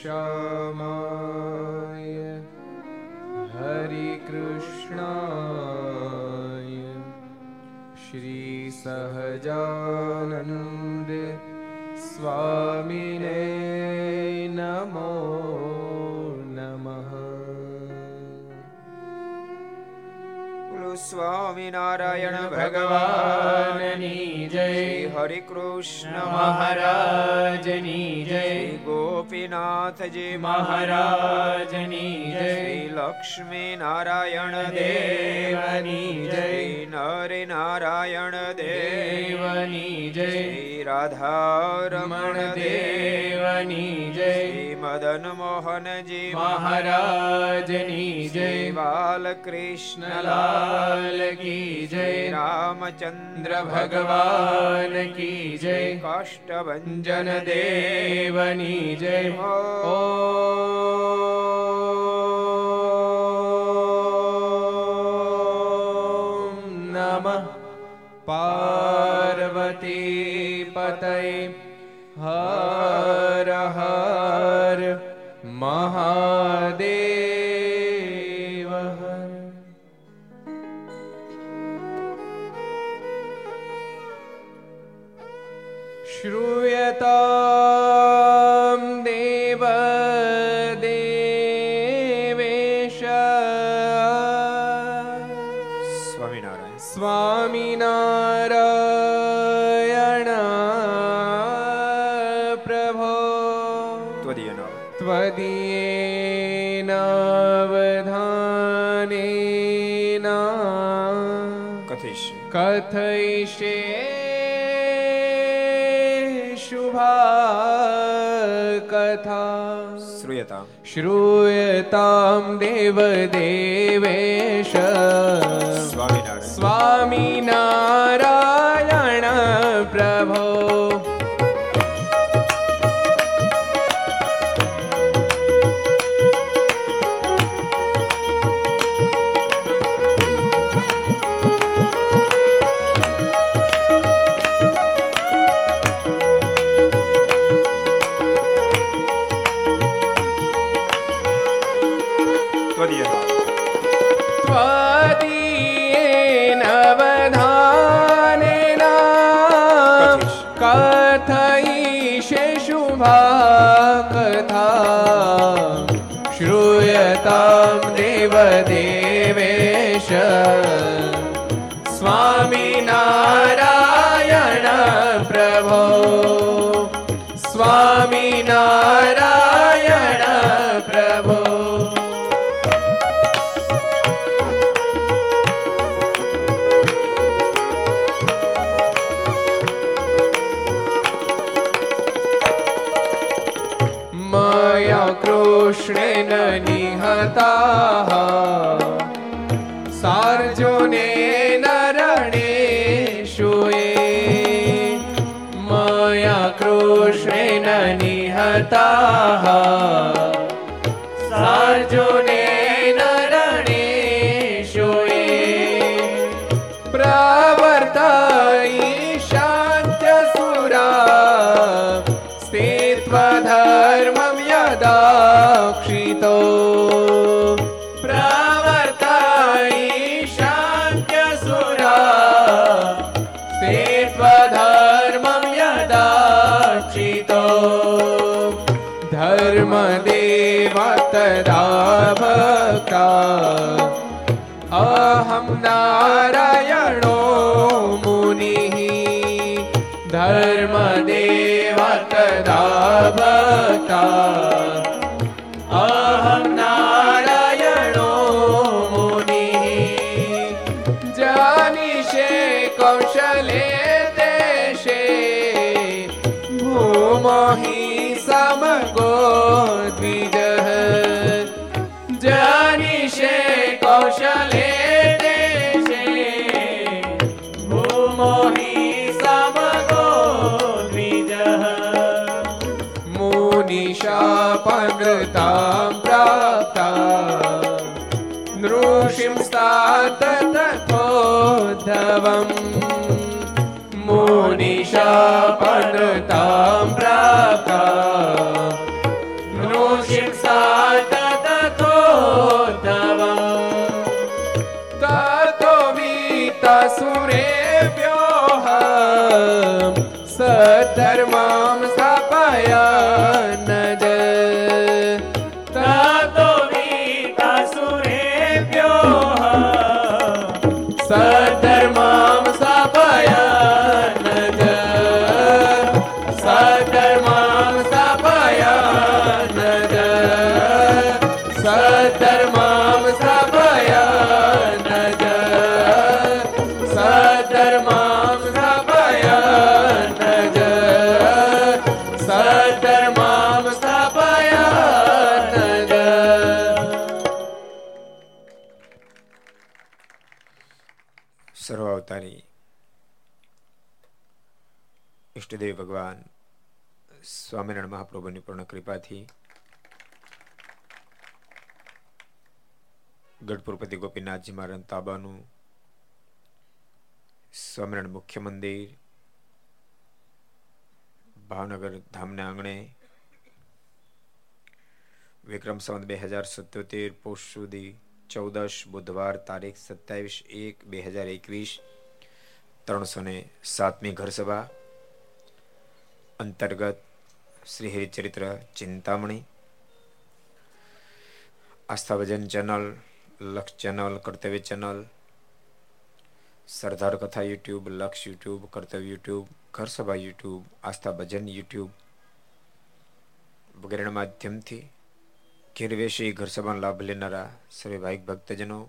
श्यामाय हरिकृष्णाय श्रीसहजानन्द स्वामिने સ્વામિનારાયણ ભગવાનની જય હરે કૃષ્ણ મહારાજની જય ગોપીનાથજી મહારાજની જય લક્ષ્મી નારાયણ દેવની જય નરે નારાયણ દેવની જય શ્રી રાધા રમણ દેવની જય શ્રી મદન મોહનજી મહારાજની જય બાલકૃષ્ણ લાલ કી જય રામચંદ્ર ભગવાન કી જય કાષ્ટભન દેવની જય ઓ નમઃ પા high. થઈ છે શુભા કથા શ્રૂયતા શ્રૂયતામ દેવ દેવેશ સ્વામિનારાયણ સ્વામિનારાયણ તા मुनिशापनृतां प्राप्ता नृषिंस्तात तथोद्धवम् मुनिशापनृतां ઈષ્ટદેવ ભગવાન સ્વામિનારાયણ મહાપ્રભુની પૂર્ણ કૃપાથી ગઢપુરપતિ ગોપીનાથજી મહારાજ તાબાનું સ્વામિનારાયણ મુખ્ય મંદિર, ભાવનગર ધામના આંગણે વિક્રમ સંવત બે હજાર સત્યોતેર, પોષ સુધી ચૌદશ, બુધવાર તારીખ સત્યાવીસ એક બે હજાર એકવીસ, ત્રણસો ને સાતમી ઘરસભા અંતર્ગત Shri Haricharitra Chintamani, Asthabhajan channel, Laksh channel, Kartavya channel, Sardar Katha YouTube, Laksh YouTube, Kartavya YouTube, Gharsabha YouTube Aastha Bhajan YouTube વગેરેના માધ્યમથી ઘર સભાનો લાભ લેનારા સર્વે ભક્તજનો,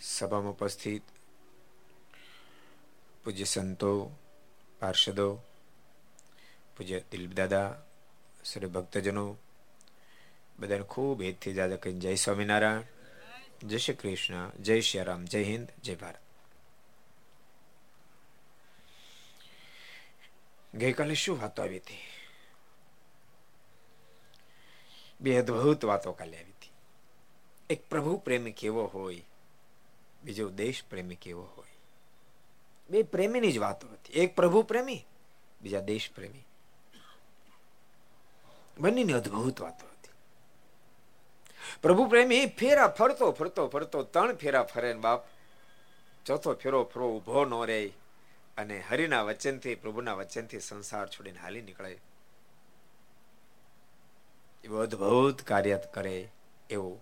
સભામાં ઉપસ્થિત પૂજ્ય સંતો પાર્ષદો, પૂજ્ય દિલીપદાદા, સર્વે ભક્તજનો, બધાને ખૂબ હેતથી દાદા કહીને જય સ્વામિનારાયણ, જય શ્રી કૃષ્ણ, જય શ્રી રામ, જય હિન્દ, જય ભારત. ગઈકાલે શું વાતો આવી હતી? બે અદભુત વાતો કાલે આવી હતી. એક પ્રભુ પ્રેમી કેવો હોય, બીજો દેશ પ્રેમી કેવો હોય? બે પ્રેમીની જ વાતો હતી. એક પ્રભુ પ્રેમી, બીજા દેશ પ્રેમી. બંનેની અદભુત વાતો હતી. પ્રભુ પ્રેમી ફેરા ફરતો ફરતો ફરતો ત્રણ ફેરા ફરે બાપ. ચોથો ફેરો ફરો ઊભો ન રહે અને હરિના વચનથી, પ્રભુના વચનથી સંસાર છોડીને હાલી નીકળે. એવું અદભુત કાર્ય કરે એવું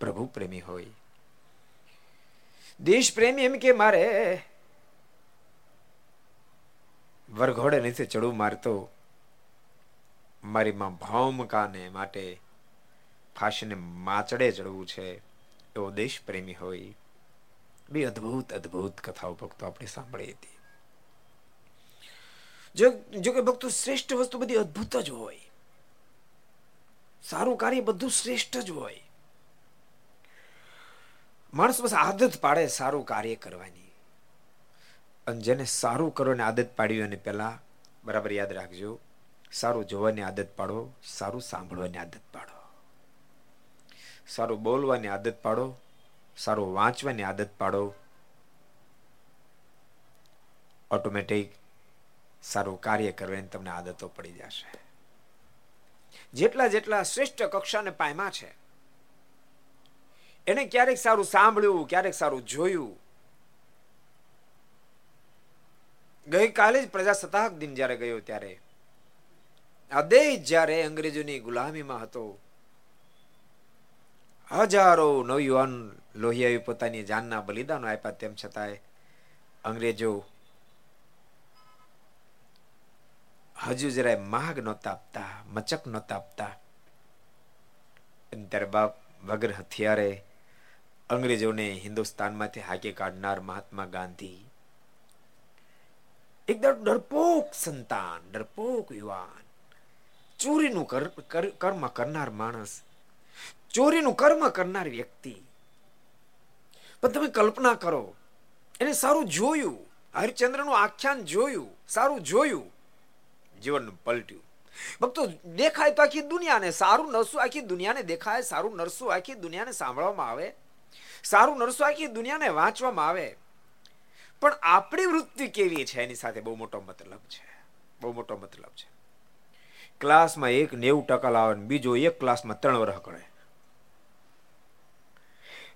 પ્રભુ પ્રેમી હોય. દેશ પ્રેમી એમ કે મારે વરઘોડે નીચે ચડવું મારતો મારી માં ભૌમકાને માટે ફાંસીને માચડે ચડવું છે એવો દેશ પ્રેમી હોય. બે અદ્ભુત અદ્ભુત કથાઓ ભક્તો આપણે સાંભળી હતી. જો જો કે ભક્તો શ્રેષ્ઠ વસ્તુ બધી અદ્ભુત જ હોય. સારું કાર્ય બધું શ્રેષ્ઠ જ હોય. માણસ બસ આદત પાડે સારું કાર્ય કરવાની. અને જેને સારું કરવાની આદત પાડવી અને પેલા બરાબર યાદ રાખજો. સારું જોવાની આદત પાડો, સારું સાંભળવાની આદત પાડો. સારું બોલવાની આદત પાડો, સારું વાંચવાની આદત પાડો. ઓટોમેટિક સારું કાર્ય કરવાની તમને આદતો પડી જશે. જેટલા જેટલા શ્રેષ્ઠ કક્ષાને પાયમાં છે, એને ક્યારેક સારું સાંભળ્યું, ક્યારેક સારું જોયું ગઈકાલે જ પ્રજાસત્તાક દિન જ્યારે ગયો ત્યારે, આ દેશ જ્યારે અંગ્રેજોની ગુલામીમાં હતો. હજારો નવયુવાન લોહિયાએ પોતાની જાનના બલિદાનો આપ્યા, તેમ છતાંય અંગ્રેજો હજુ જરાય માગ નહોતા આપતા, મચક નહોતા આપતા. ત્યારે બાપ વગર હથિયારે અંગ્રેજોને હિન્દુસ્તાનમાંથી હાકી કાઢનાર મહાત્મા ગાંધી એકદમ ડરપોક સંતાન, ડરપોક યુવાન. ચોરીનું કર્મ કરનાર માણસ, ચોરીનું કર્મ કરનાર વ્યક્તિ. પણ તમે કલ્પના કરો, એને સારું જોયું, હરિચંદ્રનું આખ્યાન જોયું, સારું જોયું જીવન પલટ્યું. ભક્તો, દેખાય તો આખી દુનિયાને સારું નરસું, આખી દુનિયાને દેખાય, સારું નરસું, આખી દુનિયાને સાંભળવામાં આવે, સારું નરસું, આખી દુનિયાને વાંચવામાં આવે. પણ આપણી વૃત્તિ કેવી છે? એની સાથે બહુ મોટો મતલબ છે. બહુ મોટો મતલબ છે. ક્લાસમાં એક નેવું ટકા લાવે બીજો એક ક્લાસમાં ત્રણ વર્ષ કરે.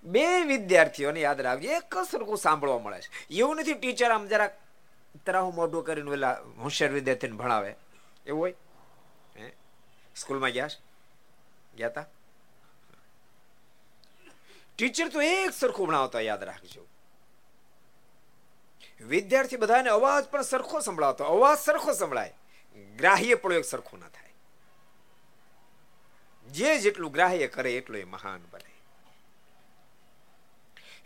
બે વિદ્યાર્થીઓને યાદ રાખજો, એક સરખું સાંભળવા મળે છે. એવું નથી ટીચર આમ જરાક તરાહ મોઢું કરીને પેલા હોશિયાર વિદ્યાર્થીને ભણાવે. એવું હોય? સ્કૂલમાં ગયા ગયા તા? ટીચર તો એક સરખું ભણાવતા યાદ રાખજો. વિદ્યાર્થી બધાને અવાજ પણ સરખો સંભળાતો. અવાજ સરખો સંભળાય. ગ્રાહ્ય પણ એક સરખો ના થાય. જે જેટલું ગ્રાહ્ય કરે એટલું એ મહાન બને.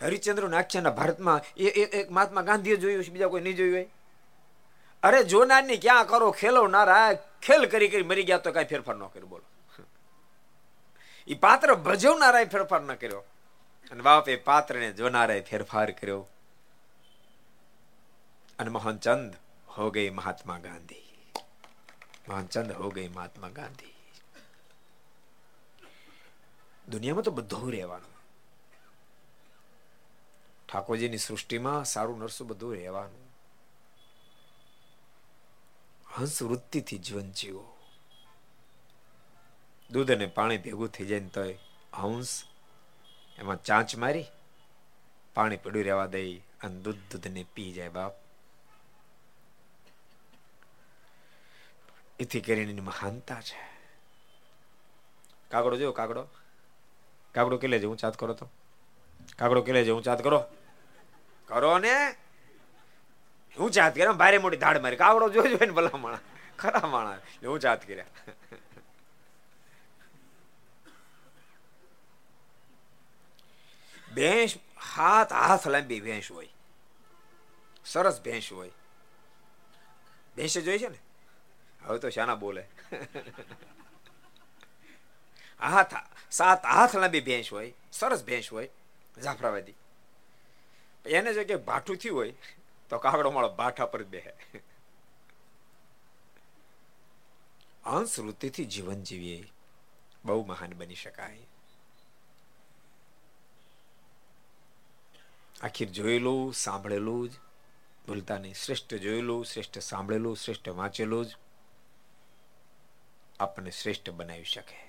હરિચંદ્ર નાખ્યાના ભારતમાં એ એક મહાત્મા ગાંધીએ જોયું છે, બીજા કોઈ નહીં જોયું હોય? અરે જોનારની ક્યાં કરો ખેલો નારા, ખેલ કરી કરી મરી ગયા તો કઈ ફેરફાર ન કર્યો, બોલો. એ પાત્ર ભજવનારાએ ફેરફાર ન કર્યો. અને બાપે પાત્રને જોનારાએ ફેરફાર કર્યો. અને મોહનચંદ હો ગઈ મહાત્મા ગાંધી. મોહનચંદ હો ગઈ મહાત્મા ગાંધી. દુનિયામાં તો બધું રહેવાનું. ઠાકોરજીની સૃષ્ટિમાં સારું નરસું બધું રહેવાનું. હંસ વૃત્તિથી જીવન જીવો. દૂધ અને પાણી ભેગું થઈ જાય ને તો હંસ એમાં ચાંચ મારી, પાણી પડ્યું રહેવા દઈ અને દૂધ દૂધને પી જાય બાપ. એથી કરીને એની મહાનતા છે કાગડો જો કાગડો કાગડો કેટલે જવું ચાત કરો તો કાગડો કેટલે જવું ચાત કરો કરો ને હું ચાત કર્યા ભારે મોટી ધાડ મારી કાગડો જોજો ને ભલા માણા ખરા માણા હું ચાત કર્યા ભેંસ હાથ હાથ લાંબી ભેંસ હોય સરસ ભેંસ હોય ભેંસે જોઈ છે ને હવે તો શાના બોલે. હાથ સાત હાથ લાંબી ભેંસ હોય, સરસ ભેંસ હોય જાફરાવાદી એને જો કે ભાઠું થયું હોય, તો કાગડો માળો ભાઠા પર બેહે. અંશ વૃત્તિથી જીવન જીવીએ, બહુ મહાન બની શકાય. આખીર જોયેલું, સાંભળેલું જ, ભૂલતા નહીં. શ્રેષ્ઠ જોયેલું, શ્રેષ્ઠ સાંભળેલું, શ્રેષ્ઠ વાંચેલું જ. આપણને શ્રેષ્ઠ બનાવી શકે.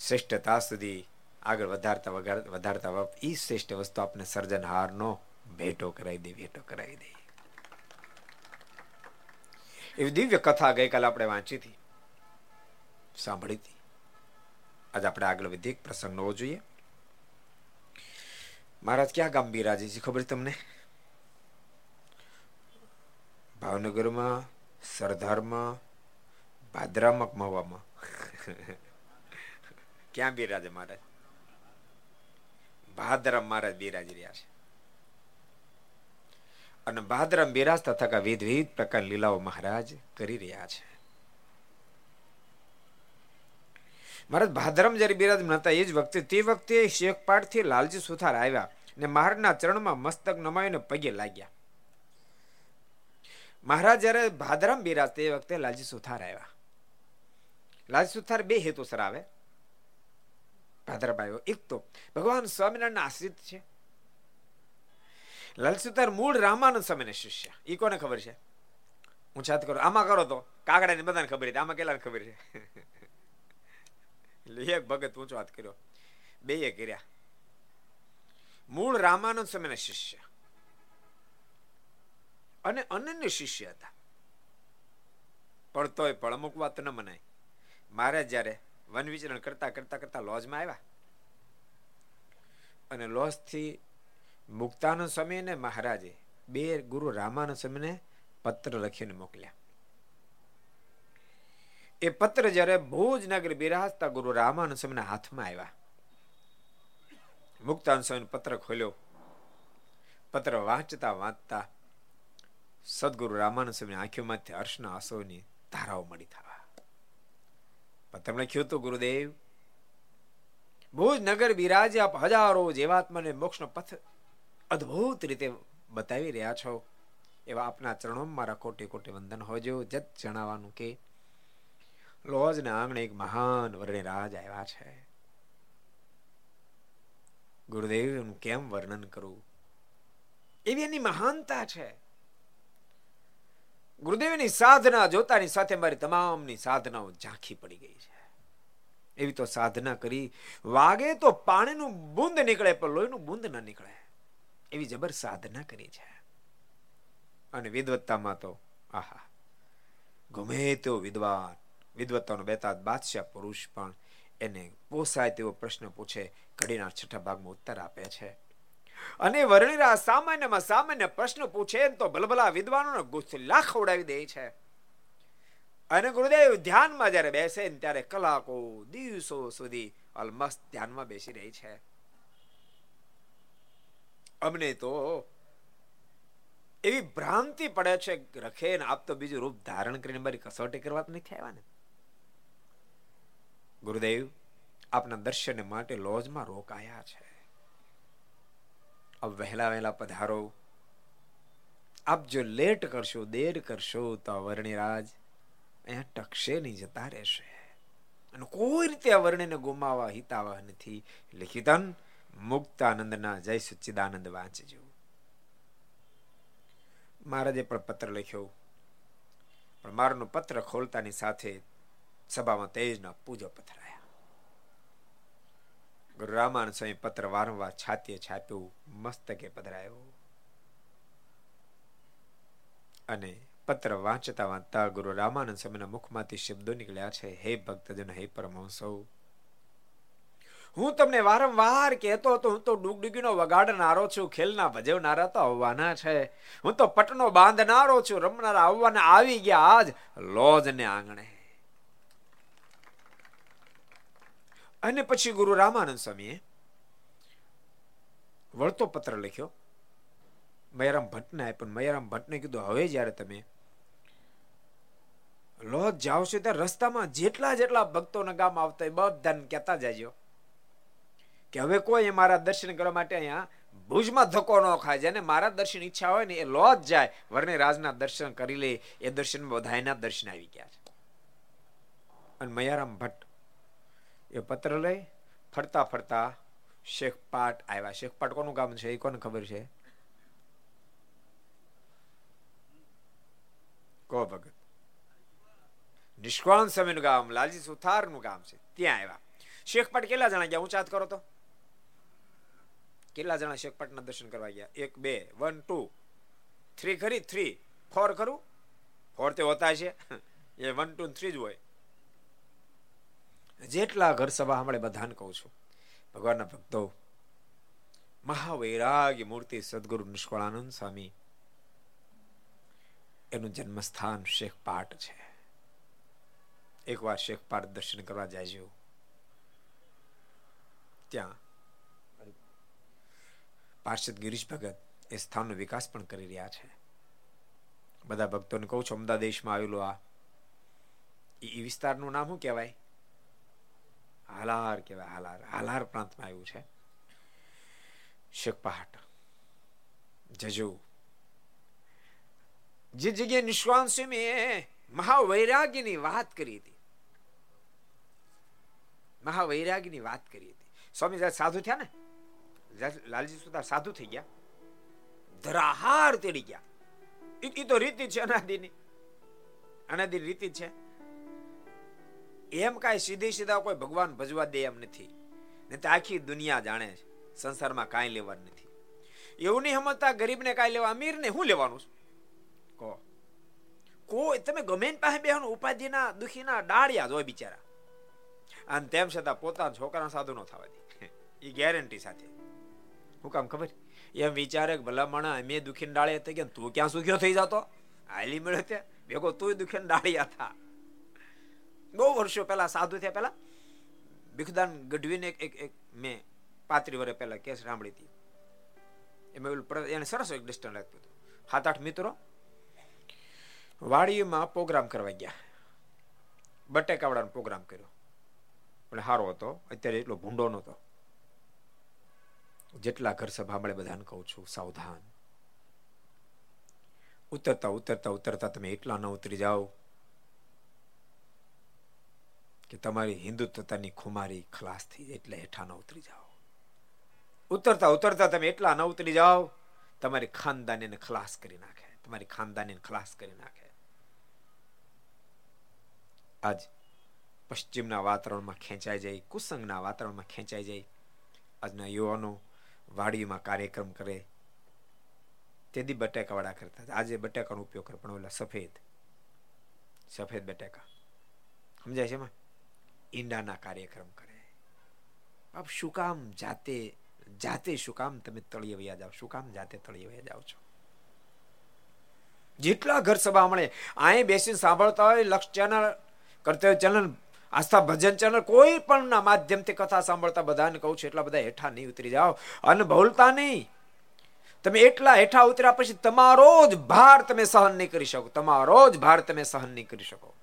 શ્રેષ્ઠતા સુધી આગળ વધારતા વધારતા એ શ્રેષ્ઠ વસ્તુ આપણે સર્જનહારનો ભેટો કરાવી દે, ભેટો કરાવી દે. એવી દિવ્ય કથા ગઈકાલે આપણે વાંચી હતી. સાંભળી હતી. આજે આપણે આગળ વધીએ પ્રસંગ હોવો જોઈએ. મહારાજ, ક્યાં ગામ બિરાજે છે ખબર તમને? ભાવનગરમાં, સરદારમાં ભાદરામાં મહવામાં ક્યાં બિરાજે મહારાજ ભાદરમ મહારાજ બિરાજી રહ્યા છે અને ભાદરમ બિરાજતા થતા વિવિધ વિવિધ પ્રકાર લીલાઓ મહારાજ કરી રહ્યા છે મહારાજ ભાદરમ જ્યારે બિરાજ હતા એ જ વખતે તે વખતે શેખપાટથી લાલજી સુથાર આવ્યા ને મહારાજના ચરણમાં મસ્તક નમાવીને પગે લાગ્યા મહારાજ જ્યારે ભાદરમ બિરાજ તે વખતે લાલજી સુથાર આવ્યા લાલજી સુથાર બે હેતુસર આવે ભાદરભાઈઓ, એક તો ભગવાન સ્વામિનારાયણ આશ્રિત છે. લાલસુતાર મૂળ રામાનંદ સ્વામીના શિષ્ય. એ કોને ખબર છે? હું છાત કરો. આમાં કરો તો. કાગડા ને બધાને ખબર આમાં કેટલાને ખબર છે? એક ભગત ઊંચો હાથ કર્યો. બે કર્યા. મૂળ રામાનંદ સ્વામીના શિષ્ય. અને અનન્ય શિષ્ય હતા. પણ તોય પણ અમુક વાત ન મનાય. મારે જ્યારે વન વિચરણ કરતા કરતા કરતા લોજમાં આવ્યા અને લોજથી મુક્તાનંદ સ્વામી ને મહારાજે બે ગુરુ રામાનંદ સ્વામીને પત્ર લખીને મોકલ્યા. એ પત્ર જ્યારે ભુજ નગર બિરાજતા ગુરુ રામાનંદ સ્વામીના હાથમાં આવ્યા. મુક્તાન સ્વામી પત્ર ખોલ્યો. પત્ર વાંચતા વાંચતા સદગુરુ રામાનંદ સ્વામી આંખોમાંથી હર્ષના આંસુની ધારાઓ મળી થવા. પત્ર કહ્યું હતું ગુરુદેવ, ભુજ નગર બિરાજે આપ હજારો જેવાત્માને મોક્ષનો પથ અદ્ભુત રીતે બતાવી રહ્યા છો. એવા આપના ચરણોમાં મારા કોટી કોટી વંદન હોજો. જત જણાવવાનું કે લોજના આંગણે એક મહાન વર્ણિ રાજ આવ્યા છે. ગુરુદેવ કેમ વર્ણન કરું? એવી એની મહાનતા છે. ગુરુદેવની સાધના જોતાની સાથે મારી તમામની સાધનાઓ ઝાંખી પડી ગઈ છે. એવી તો સાધના કરી વાગે તો પાણીનું બુંદ નીકળે, પણ લોહીનું બુંદ ન નીકળે. એવી જબર સાધના કરી છે. અને વિદવત્તામાં તો, આહા, ગમે તેવો વિદ્વાન, વિદવત્તાનો બેતાદ બાદશાહ પુરુષ પણ એને પોસાય તેવો પ્રશ્ન પૂછે, ઘડીના છઠ્ઠા ભાગમાં ઉત્તર આપે છે. અને વર્ણિરા સામાન્યમાં સામાન્ય પ્રશ્ન પૂછે તો ભલભલા વિદ્વાનોનો ગુસ્સલા ખવડાવી દે છે. અને ગુરુદેવ ધ્યાનમાં જ્યારે બેસે ને ત્યારે કલાકો, દિવસો સુધી અલમસ્ત ધ્યાનમાં બેસી રહી છે. અમને તો એવી ભ્રાંતિ પડે છે રખે ને આપ તો બીજું રૂપ ધારણ કરીને મારી કસોટી કરવા નથી આવ્યા ને. ગુરુદેવ, આપના દર્શન માટે લોજમાં રોકાયા છે. अब વહેલા વહેલા પધારો. આપ જો લેટ કરશો, દેર કરશો, તો વર્ણિરાજ અહીંયા ટકશે નહીં, જતા રહેશે. અને કોઈ રીતે આ ગુમાવવા ગુમાવા હિતાવહ નથી. લિખિતન મુક્તાનંદના જય સચ્ચિદાનંદ વાંચજો. મહારાજે પણ પત્ર લખ્યો. પણ મારનું પત્ર ખોલતાની સાથે સભામાં તેજના પૂજો પથરાયા. ગુરુ રામાન સ્વામી પત્ર વારંવાર છાતીએ છાપ્યું, મસ્તકે પધરાયો. અને પત્ર વાંચતા વાંચતા ગુરુ રામાનંદ સ્વામીના મુખમાંથી શબ્દો નીકળ્યા છે, હે ભક્તજન, હે પરમહંસો, હું તમને વારંવાર કહેતો હતો, હું તો ડુગડુગીનો વગાડનારો છું, ખેલના ભજવનારા તો આવવાના છે, હું તો પટનો બાંધનારો છું, રમનારા આવવાના આવી ગયા, આજ લોજ ને આંગણે. અને પછી ગુરુ રામાનંદ સ્વામીએ વળતો પત્ર લખ્યો. મયારામ ભટ્ટને આપ્યો. મયારામ ભટ્ટને કીધું, હવે જ્યારે તમે લોજ જાઓ છો ત્યારે રસ્તામાં જેટલા જેટલા ભક્તોના ગામ આવતા બધાને કહેતા જાજો કે હવે કોઈ મારા દર્શન કરવા માટે અહીંયા ભુજમાં ધક્કો ન ખાય. જેને મારા દર્શન ઈચ્છા હોય ને એ લોજ જાય. વર્ણે રાજના દર્શન કરી લે. એ દર્શન બધાયના દર્શન આવી ગયા છે. અને મયારામ ભટ્ટ એ પત્ર લઈ ફરતા ફરતા શેખપાટ આવ્યા. શેખપાટ કોનું ગામ છે? એ કોને ખબર છે? કો ભગત. નિષ્કાન સમયનું ગામ, લાલજી સુથારનું ગામ છે. ત્યાં આવ્યા. શેખપાટ કેટલા જણા ગયા? ઊંચાત કરો તો. કેટલા જણા શેખપાટના દર્શન કરવા ગયા? એક, બે, વન, ટુ. થ્રી ખરી? થ્રી. ફોર ખરું? ફોર તે હોતા છે એ વન, ટુ થ્રી જ હોય. જેટલા ઘર સભા હમણાં બધાને કહું છું, ભગવાનના ભક્તો, મહાવૈરાગ્ય મૂર્તિ સદગુરુ નિષ્કળાનંદ સ્વામી, એનું જન્મસ્થાન શેખપાટ છે. એકવાર શેખપાટ દર્શન કરવા જાય ત્યાં પાર્ષદ ગિરીશ ભગત એ સ્થાનનો વિકાસ પણ કરી રહ્યા છે. બધા ભક્તોને કહું છું, અમદાવાદ દેશમાં આવેલું આ એ વિસ્તારનું નામ શું કહેવાય? હાલાર કહેવાય, હાલાર. હાલાર પ્રાંતમાં આવ્યું છે. શેખપહાટ જજુ. જે જગ્યાએ નિષ્કાંત સ્વામી મહાવૈરાગ્યની વાત કરી હતી. મહાવૈરાગ્યની વાત કરી હતી. સ્વામી સાધુ થયા ને લાલજી સુધાર સાધુ થઈ ગયા, ધરાહાર તેડી ગયા. એ તો રીતિ છે અનાદિની. અનાદિ રીતિ છે. એમ કાંઈ સીધી સીધા કોઈ ભગવાન ભજવા દે એમ નથી. ને તો આખી દુનિયા જાણે છે. સંસારમાં કાંઈ લેવાનું નથી. એવું નહીં સમજતા ગરીબને કાંઈ લેવા, અમીરને શું લેવાનું કહો. કોઈ, તમે ગમે પાસે બેહવાનું ઉપાધિના, દુખીના ડાળિયા જ હોય બિચારા. અને તેમ છતાં પોતાના છોકરા સાધુ ન થવા દે. એ ગેરંટી સાથે. હું કામ ખબર? એમ વિચારે ભલા માણા, અમે દુખીને ડાળિયા થઈ ગયા તું ક્યાં સુખ્યો થઈ જતો? હાલી મળ્યો ત્યાં. ભેગો તું દુઃખીને ડાળિયા થા. બહુ વર્ષો પહેલા, સાધુ થયા પહેલા, ભીખદાન ગઢવીને એક એક મેં પાત્રી વર્ષ પહેલા કેસ સાંભળી હતી. એમાં એને સરસ એક ડિસ્ટન્સ લાગતું હતું. સાત આઠ મિત્રો વાડીમાં પ્રોગ્રામ કરવા ગયા. બટેકાવડાનો પ્રોગ્રામ કર્યો. પણ સારો હતો. અત્યારે એટલો ભૂંડો નહોતો. જેટલા ઘર સભા મળે બધાને કહું છું, સાવધાન. ઉતરતા ઉતરતા ઉતરતા તમે એટલા ન ઉતરી જાઓ. કે તમારી હિન્દુત્વતાની ખુમારી ખલાસ થઈ જાય એટલે હેઠા ન ઉતરી જાઓ. ઉતરતા ઉતરતા તમે એટલા ન ઉતરી જાઓ, તમારી ખાનદાનીને ખલાસ કરી નાખે, તમારી ખાનદાનીને ખલાસ કરી નાખે. આજ પશ્ચિમના વાતાવરણમાં ખેંચાઈ જાય કુસંગના વાતાવરણમાં ખેંચાઈ જાય આજના યુવાનો વાડીમાં કાર્યક્રમ કરે તેથી બટેકાવાળા કરતા આજે બટેકાનો ઉપયોગ કરે, પણ ઓલા સફેદ સફેદ બટેકા. સમજાય છે એમાં? ઈંડાના કાર્યક્રમ કરે. બાપ, શું કામ જાતે જાતે શું કામ તમે તળીએ વયા જાઓ? શું કામ જાતે તળીએ વયા જાઓ છો? જેટલા ઘર સભા મળે અહીં બેસીને સાંભળતા હોય, લક્ષ ચેનલ, કર્તવ્ય ચેનલ, આસ્થા ભજન ચેનલ, કોઈ પણ ના માધ્યમથી કથા સાંભળતા બધાને કહું છું, એટલા બધા હેઠા નહીં ઉતરી જાઓ. અને ભૂલતા નહીં. તમે એટલા હેઠા ઉતર્યા પછી તમારો જ ભાર તમે સહન નહીં કરી શકો. તમારો જ ભાર તમે સહન નહીં કરી શકો.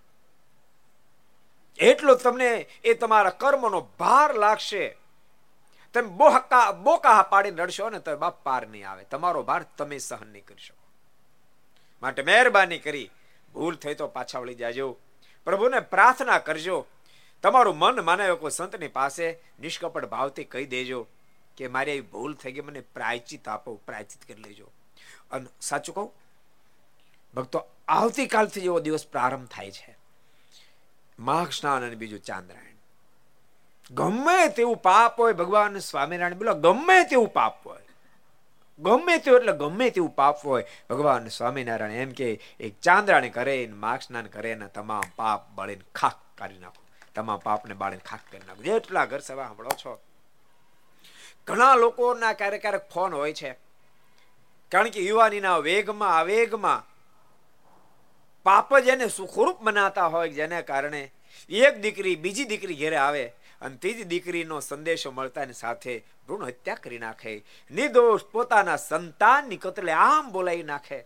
એટલો તમને એ તમારા કર્મનો ભાર લાગશે. તમે બોહકા બોકા પાડીને રડશો ને તો બાપ પાર નહીં આવે. તમારો ભાર તમે સહન નહીં કરી શકો. માટે મહેરબાની કરી. ભૂલ થઈ તો પાછા વળી જાજો. પ્રભુને પ્રાર્થના કરજો. તમારું મન માને કોઈ સંતની પાસે નિષ્કપટ ભાવથી કહી દેજો કે મારી આવી ભૂલ થઈ ગઈ, મને પ્રાયચિત આપો, પ્રાયચિત કરી લેજો. અને સાચું કહું, ભક્તો, આવતીકાલથી જેવો દિવસ પ્રારંભ થાય છે. માઘ સ્નાન અને બીજું ચાંદ્રાયણ. ગમે તેવું પાપ હોય, ભગવાન સ્વામિનારાયણ બોલો, ગમે તેવું પાપ હોય. ગમે તેવું એટલે ગમે તેવું પાપ હોય, ભગવાન સ્વામિનારાયણ એમ કે એક ચાંદ્રાને કરે માઘ સ્નાન કરે ને તમામ પાપ બળીને ખાક કાઢી નાખો. તમામ પાપને બાળીને ખાક કરી નાખો. જેટલા ઘર સભા સાંભળો છો. ઘણા લોકોના ક્યારેક ક્યારેક ફોન હોય છે. કારણ કે યુવાનીના વેગમાં, આવેગમાં પાપ જ એને સુખરૂપ બનાતા હોય જેને કારણે એક દીકરી બીજી દીકરી ઘેરે આવે અને ત્રીજી દીકરીનો સંદેશો મળતાની સાથે ભ્રૂણ હત્યા કરી નાખે. નિર્દોષ પોતાના સંતાનની કતલે આમ બોલાવી નાખે.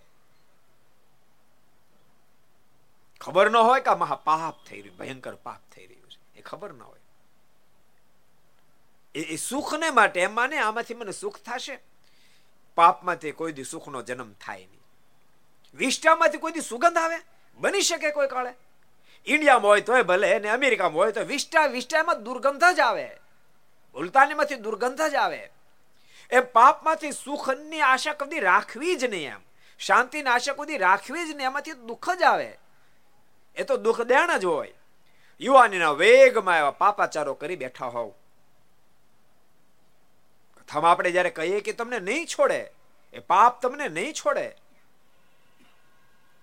ખબર ન હોય કે મહા પાપ થઈ રહ્યું, ભયંકર પાપ થઈ રહ્યું છે. એ ખબર ન હોય. એ સુખને માટે એમ માને, આમાંથી મને સુખ થશે. પાપમાંથી કોઈ દી સુખનો જન્મ થાય નહીં. વિષ્ટામાંથી કોઈ સુગંધ આવે? બની શકે કોઈ કાળે? ઇન્ડિયામાં હોય તોય ભલે અને અમેરિકામાં હોય તો વિષ્ટા વિષ્ટામાં દુર્ગંધ જ આવે. ઉલતાનીમાંથી દુર્ગંધ જ આવે. એ પાપમાંથી સુખની આશા કદી રાખવી જ નહીં એમ. શાંતિની આશા કદી રાખવી જ નહીં, એમાંથી દુઃખ જ આવે. એ તો દુઃખ દેણ જ હોય. યુવાનીના વેગમાં એવા પાપાચારો કરી બેઠા હોવ. કથામાં આપણે જ્યારે કહીએ કે તમને નહીં છોડે, એ પાપ તમને નહીં છોડે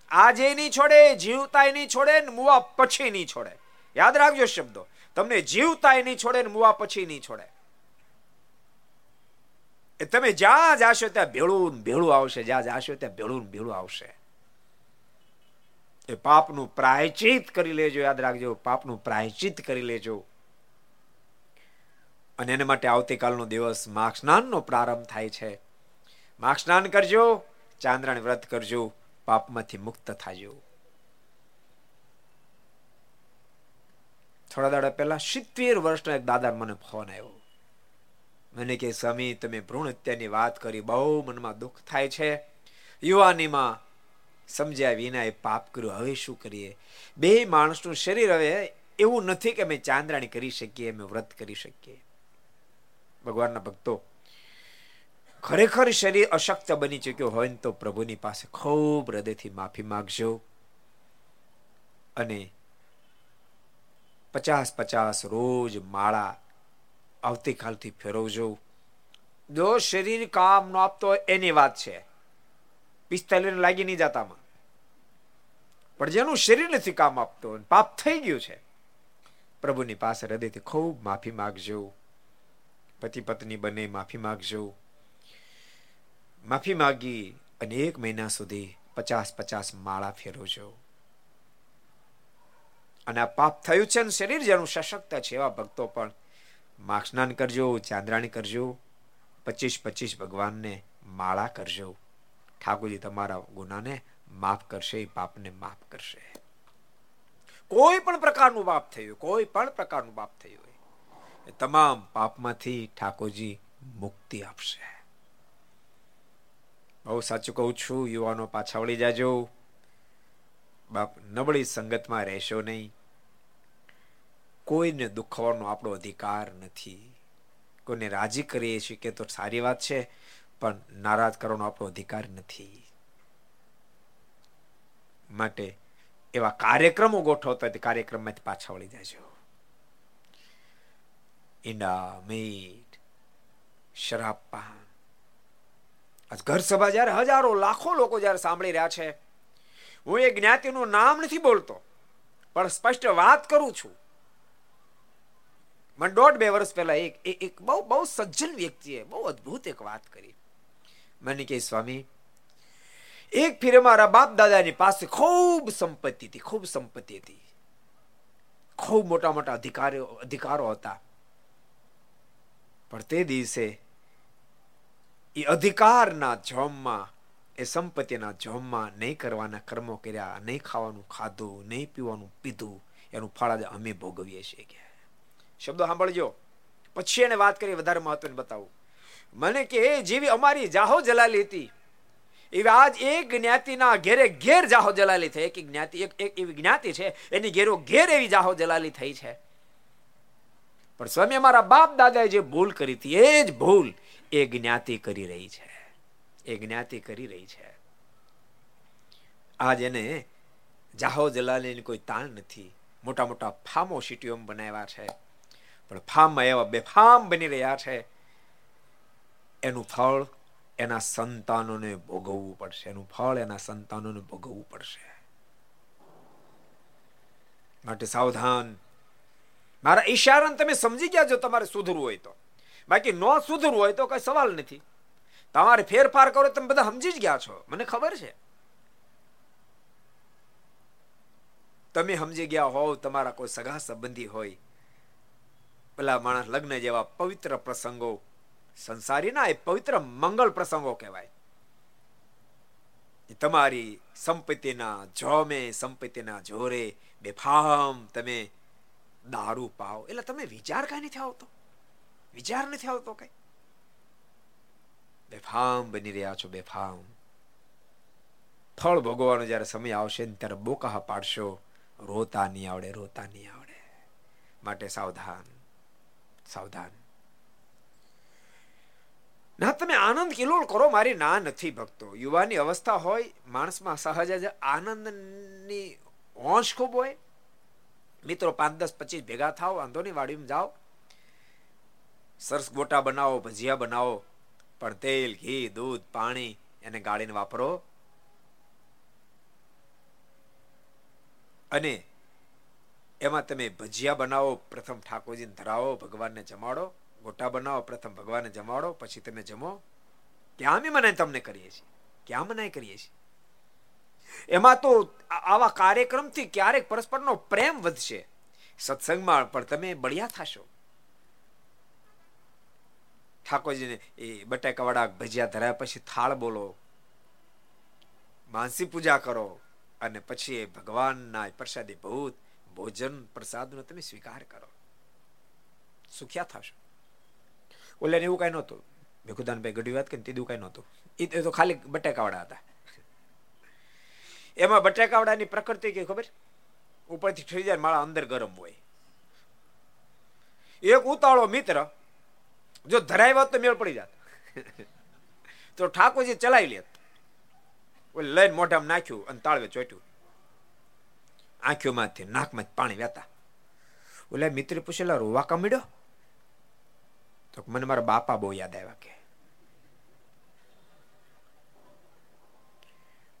આજે નહીં છોડે, જીવતાય નહીં છોડે ને મુવા પછી નહીં છોડે. યાદ રાખજો શબ્દો. તમને જીવતાય નહીં છોડે ને મુવા પછી નહીં છોડે. એ તમે જ્યાં જાશો ત્યાં ભેળું ભેળું આવશે. જ્યાં જાશો ત્યાં ભેળું ભેળું આવશે. એ પાપનું પ્રાયચિત કરી લેજો, યાદ રાખજો. પાપનું પ્રાયચિત કરી લેજો. અને એના માટે આવતીકાલનો દિવસ માઘ સ્નાનનો પ્રારંભ થાય છે. માઘ સ્નાન કરજો, ચાંદ્રાણી વ્રત કરજો. પાપમાંથી મુક્ત થાજો. થોડા દાડા પહેલા સિત્તેર વર્ષનો એક દાદા મને ફોન આવ્યો. મને કે, સ્વામી, તમે ભ્રૂણ હત્યાની વાત કરી, બહુ મનમાં દુઃખ થાય છે. યુવાનીમાં સમજ્યા વિના એ પાપ કર્યું. હવે શું કરીએ? બે માણસનું શરીર હવે એવું નથી કે અમે ચાંદ્રાણી કરી શકીએ, અમે વ્રત કરી શકીએ. ભગવાનના ભક્તો ખરેખર શરીર અશક્ત બની ચૂક્યો હોય ને તો પ્રભુની પાસે ખૂબ હૃદયથી માફી માગજો. અને પચાસ પચાસ રોજ માળા આવતીકાલથી ફેરવજો. જો શરીર કામ ન આપતો એની વાત છે. પિસ્તાલીસ લાગી નહીં જતામાં પણ જેનું શરીર નથી કામ આપતો પાપ થઈ ગયું છે. પ્રભુની પાસે હૃદયથી ખૂબ માફી માગજો. પતિ પત્ની બંને માફી માગજો. માફી માગી અને એક મહિના સુધી પચાસ પચાસ માળા ફેરવજો. અને આ પાપ થયું છે શરીર જેનું સશક્ત છે એવા ભક્તો પણ માક્ષનાન કરજો, ચાંદ્રાણી કરજો પચીસ પચીસ ભગવાનને માળા કરજો. ઠાકોરજી તમારા ગુનાને માફ કરશે પાપને માફ કરશે. કોઈ પણ પ્રકારનું પાપ થયું, કોઈ પણ પ્રકારનું પાપ થયું તમામ પાપમાંથી ઠાકોરજી મુક્તિ આપશે. બહુ સાચું કહું છું, યુવાનો પાછા વળી જાજો. બાપ, નબળી સંગતમાં રહેશો નહીં. કોઈને દુખવાનો આપણો અધિકાર નથી. કોઈને રાજી કરીએ છીએ કે તો સારી વાત છે, પણ નારાજ કરવાનો આપણો અધિકાર નથી. માટે એવા કાર્યક્રમો ગોઠવતા તે કાર્યક્રમમાંથી પાછા વળી જાજો. ઈંડા, મીઠ, શરાબ, પાન. ઘર સભા જ્યારે હજારો, લાખો લોકો જ્યારે સાંભળી રહ્યા છે, હું એ જ્ઞાતિનું નામ નથી બોલતો, પણ સ્પષ્ટ વાત કરું છું. મને દોઢ બે વર્ષ પહેલા એક એક બહુ બહુ સજ્જન વ્યક્તિએ બહુ અદ્ભુત એક વાત કરી. મને કહે, સ્વામી, એક ફીરે મારા બાપ દાદાની પાસે ખૂબ સંપત્તિ હતી, ખૂબ સંપત્તિ હતી. ખૂબ મોટા મોટા અધિકારો અધિકારો હતા. પણ તે દિવસે એ અધિકારના જોમમાં, એ સંપત્તિના જોમમાં નહીં કરવાના કર્મો કર્યા, નહીં ખાવાનું ખાધું, નહીં પીવાનું પીધું, એનું ફળ અમે ભોગવીએ છીએ કે. શબ્દો સાંભળજો. પછી એને વાત કરી, વધારે મહત્વની બતાવું. મને કે જેવી અમારી જાહો જલાલી હતી, એવી આજ એક જ્ઞાતિના ઘેરે ઘેર જાહો જલાલી થઈ. એક જ્ઞાતિ, એક એક એવી જ્ઞાતિ છે, એની ઘેરો ઘેર એવી જાહો જલાલી થઈ છે. પણ સ્વામી, અમારા બાપ દાદાએ જે ભૂલ કરી હતી, એ જ ભૂલ એ જ્ઞાતિ કરી રહી છે. એ જ્ઞાતિ કરી રહી છે. આજ એને જાહો જલાલીની કોઈ તાણ નથી. મોટા મોટા ફામો સિટીઓ બનાવ્યા છે. પણ ફામમાં એવા બેફામ બની રહ્યા છે. એનું ફળ એના સંતાનોને ભોગવવું પડશે. એનું ફળ એના સંતાનોને ભોગવવું પડશે. માટે સાવધાન. મારા ઈશારાને તમે સમજી ગયા જો તમારે સુધરવું હોય તો. બાકી ન સુધરવું હોય તો કઈ સવાલ નથી. તમારે ફેરફાર કરો તમે બધા સમજી જ ગયા છો. મને ખબર છે. તમે સમજી ગયા હોવ, તમારા કોઈ સગા સંબંધી હોય, પેલા માણસ લગ્ન જેવા પવિત્ર પ્રસંગો, સંસારીના એ પવિત્ર મંગળ પ્રસંગો કહેવાય. તમારી સંપત્તિના જોમે, સંપત્તિના જોરે, બેફામ તમે દારૂ પાવ એટલે તમે વિચાર કઈ નથી આવતો? વિચાર નથી આવતો કઈ. બેફામ બની રહ્યા છો, બેફામ. ફળ ભોગવવાનો જયારે સમય આવશે ને ત્યારે બોકાહ પાડશો, રોતા નહીં આવડે, રોતા નહીં આવડે. માટે સાવધાન સાવધાન. ના, તમે આનંદ કિલોલ કરો, મારી ના નથી ભક્તો. યુવાની અવસ્થા હોય, માણસમાં સહજ જ આનંદની હોંશ ખૂબ હોય. મિત્રો, પાંચ દસ પચીસ ભેગા થાવ વાંધો નહીં, વાડીમાં જાઓ. સરસ ગોટા બનાવો, ભજીયા બનાવો. પણ તેલ, ઘી, દૂધ, પાણી એને ગાળીને વાપરો. અને એમાં તમે ભજીયા બનાવો, પ્રથમ ઠાકોરજીને ધરાવો, ભગવાનને જમાડો. ગોટા બનાવો, પ્રથમ ભગવાનને જમાડો, પછી તમે જમો. ક્યાં અમે મનાય તમને કરીએ છીએ? ક્યાં મનાય કરીએ છીએ? એમાં તો આવા કાર્યક્રમથી ક્યારેક પરસ્પરનો પ્રેમ વધશે. સત્સંગમાં પણ તમે બળિયા થશો. ઠાકોરજીને એ બટાકાવાળા ભજીયા ધરાયા, પછી થાળ બોલો, માનસી પૂજા કરો, અને પછી એ ભગવાનના પ્રસાદી ભૂત, ભોજન પ્રસાદનો તમે સ્વીકાર કરો. સુખ્યા થશો. ઓલે એવું કઈ નહોતું. ભેખુદાનભાઈ ગઢવી વાત કરીને તીધું કઈ નહોતું. એ તો ખાલી બટેકાવાળા હતા. એમાં બટેકાવાળાની પ્રકૃતિ કે ખબર? ઉપરથી ઠરી જાય માળા અંદર ગરમ હોય. એક ઉતાળો મિત્ર જો ધરાવ્યો તો મેળ પડી જાત. તો ઠાકોરજી ચલાવી લેત. લઈને મોઢામાં નાખ્યું અને તાળવે ચોટ્યું. આંખીઓમાંથી નાકમાં પાણી વહેતા. ઓલે મિત્રે પૂછેલા રોવા કામ મળ્યો તો મને મારા બાપા બહુ યાદ આવ્યા કે.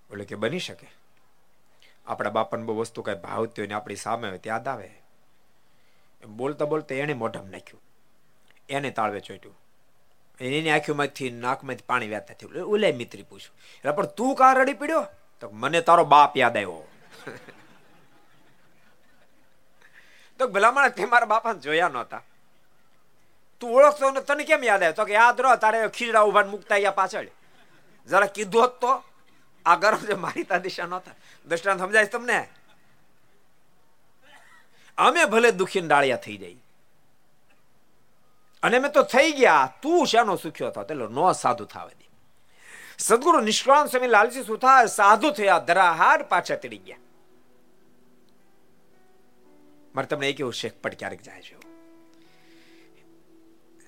એટલે કે બની શકે. આપણા બાપાને બહુ વસ્તુ કઈ ભાવતી હોય ને આપણી સામે હોય યાદ આવે. એમ બોલતા બોલતા એને મોઢામાં નાખ્યું. એને તાળવે ચોટ્યું. એની આંખીમાંથી નાકમાંથી પાણી વ્યાતા થયું. ઓલે મિત્રી પૂછ્યું, એટલે પણ તું કા રડી પડ્યો? તો મને તારો બાપ યાદ આવ્યો. તો ભલામણ તે મારા બાપાને જોયા નહોતા. તું ઓળખતો ને તને કેમ યાદ આવ્યો? તો કે, યાદ રહો, તારે ખીજડા ઊભા મૂકતા ગયા પાછળ. જરા કીધું હોત તો આ ગરમ જે મારી તા દિશા નહોતા. દ્રષ્ટાંત સમજાય તમને? અમે ભલે દુખીને ડાળિયા થઈ જાય અને મેં તો થઈ ગયા. તું શાનો સુખ્યો થાવ એટલે નો સાધુ થાવે દે. સદગુરુ નિષ્કળાન સ્વામી લાલજી સુથા સાધુ થયા. ધરાહાર પાછા તડી ગયા. મારે તમને એક એવું શેખ પટ ક્યારેક જાય છે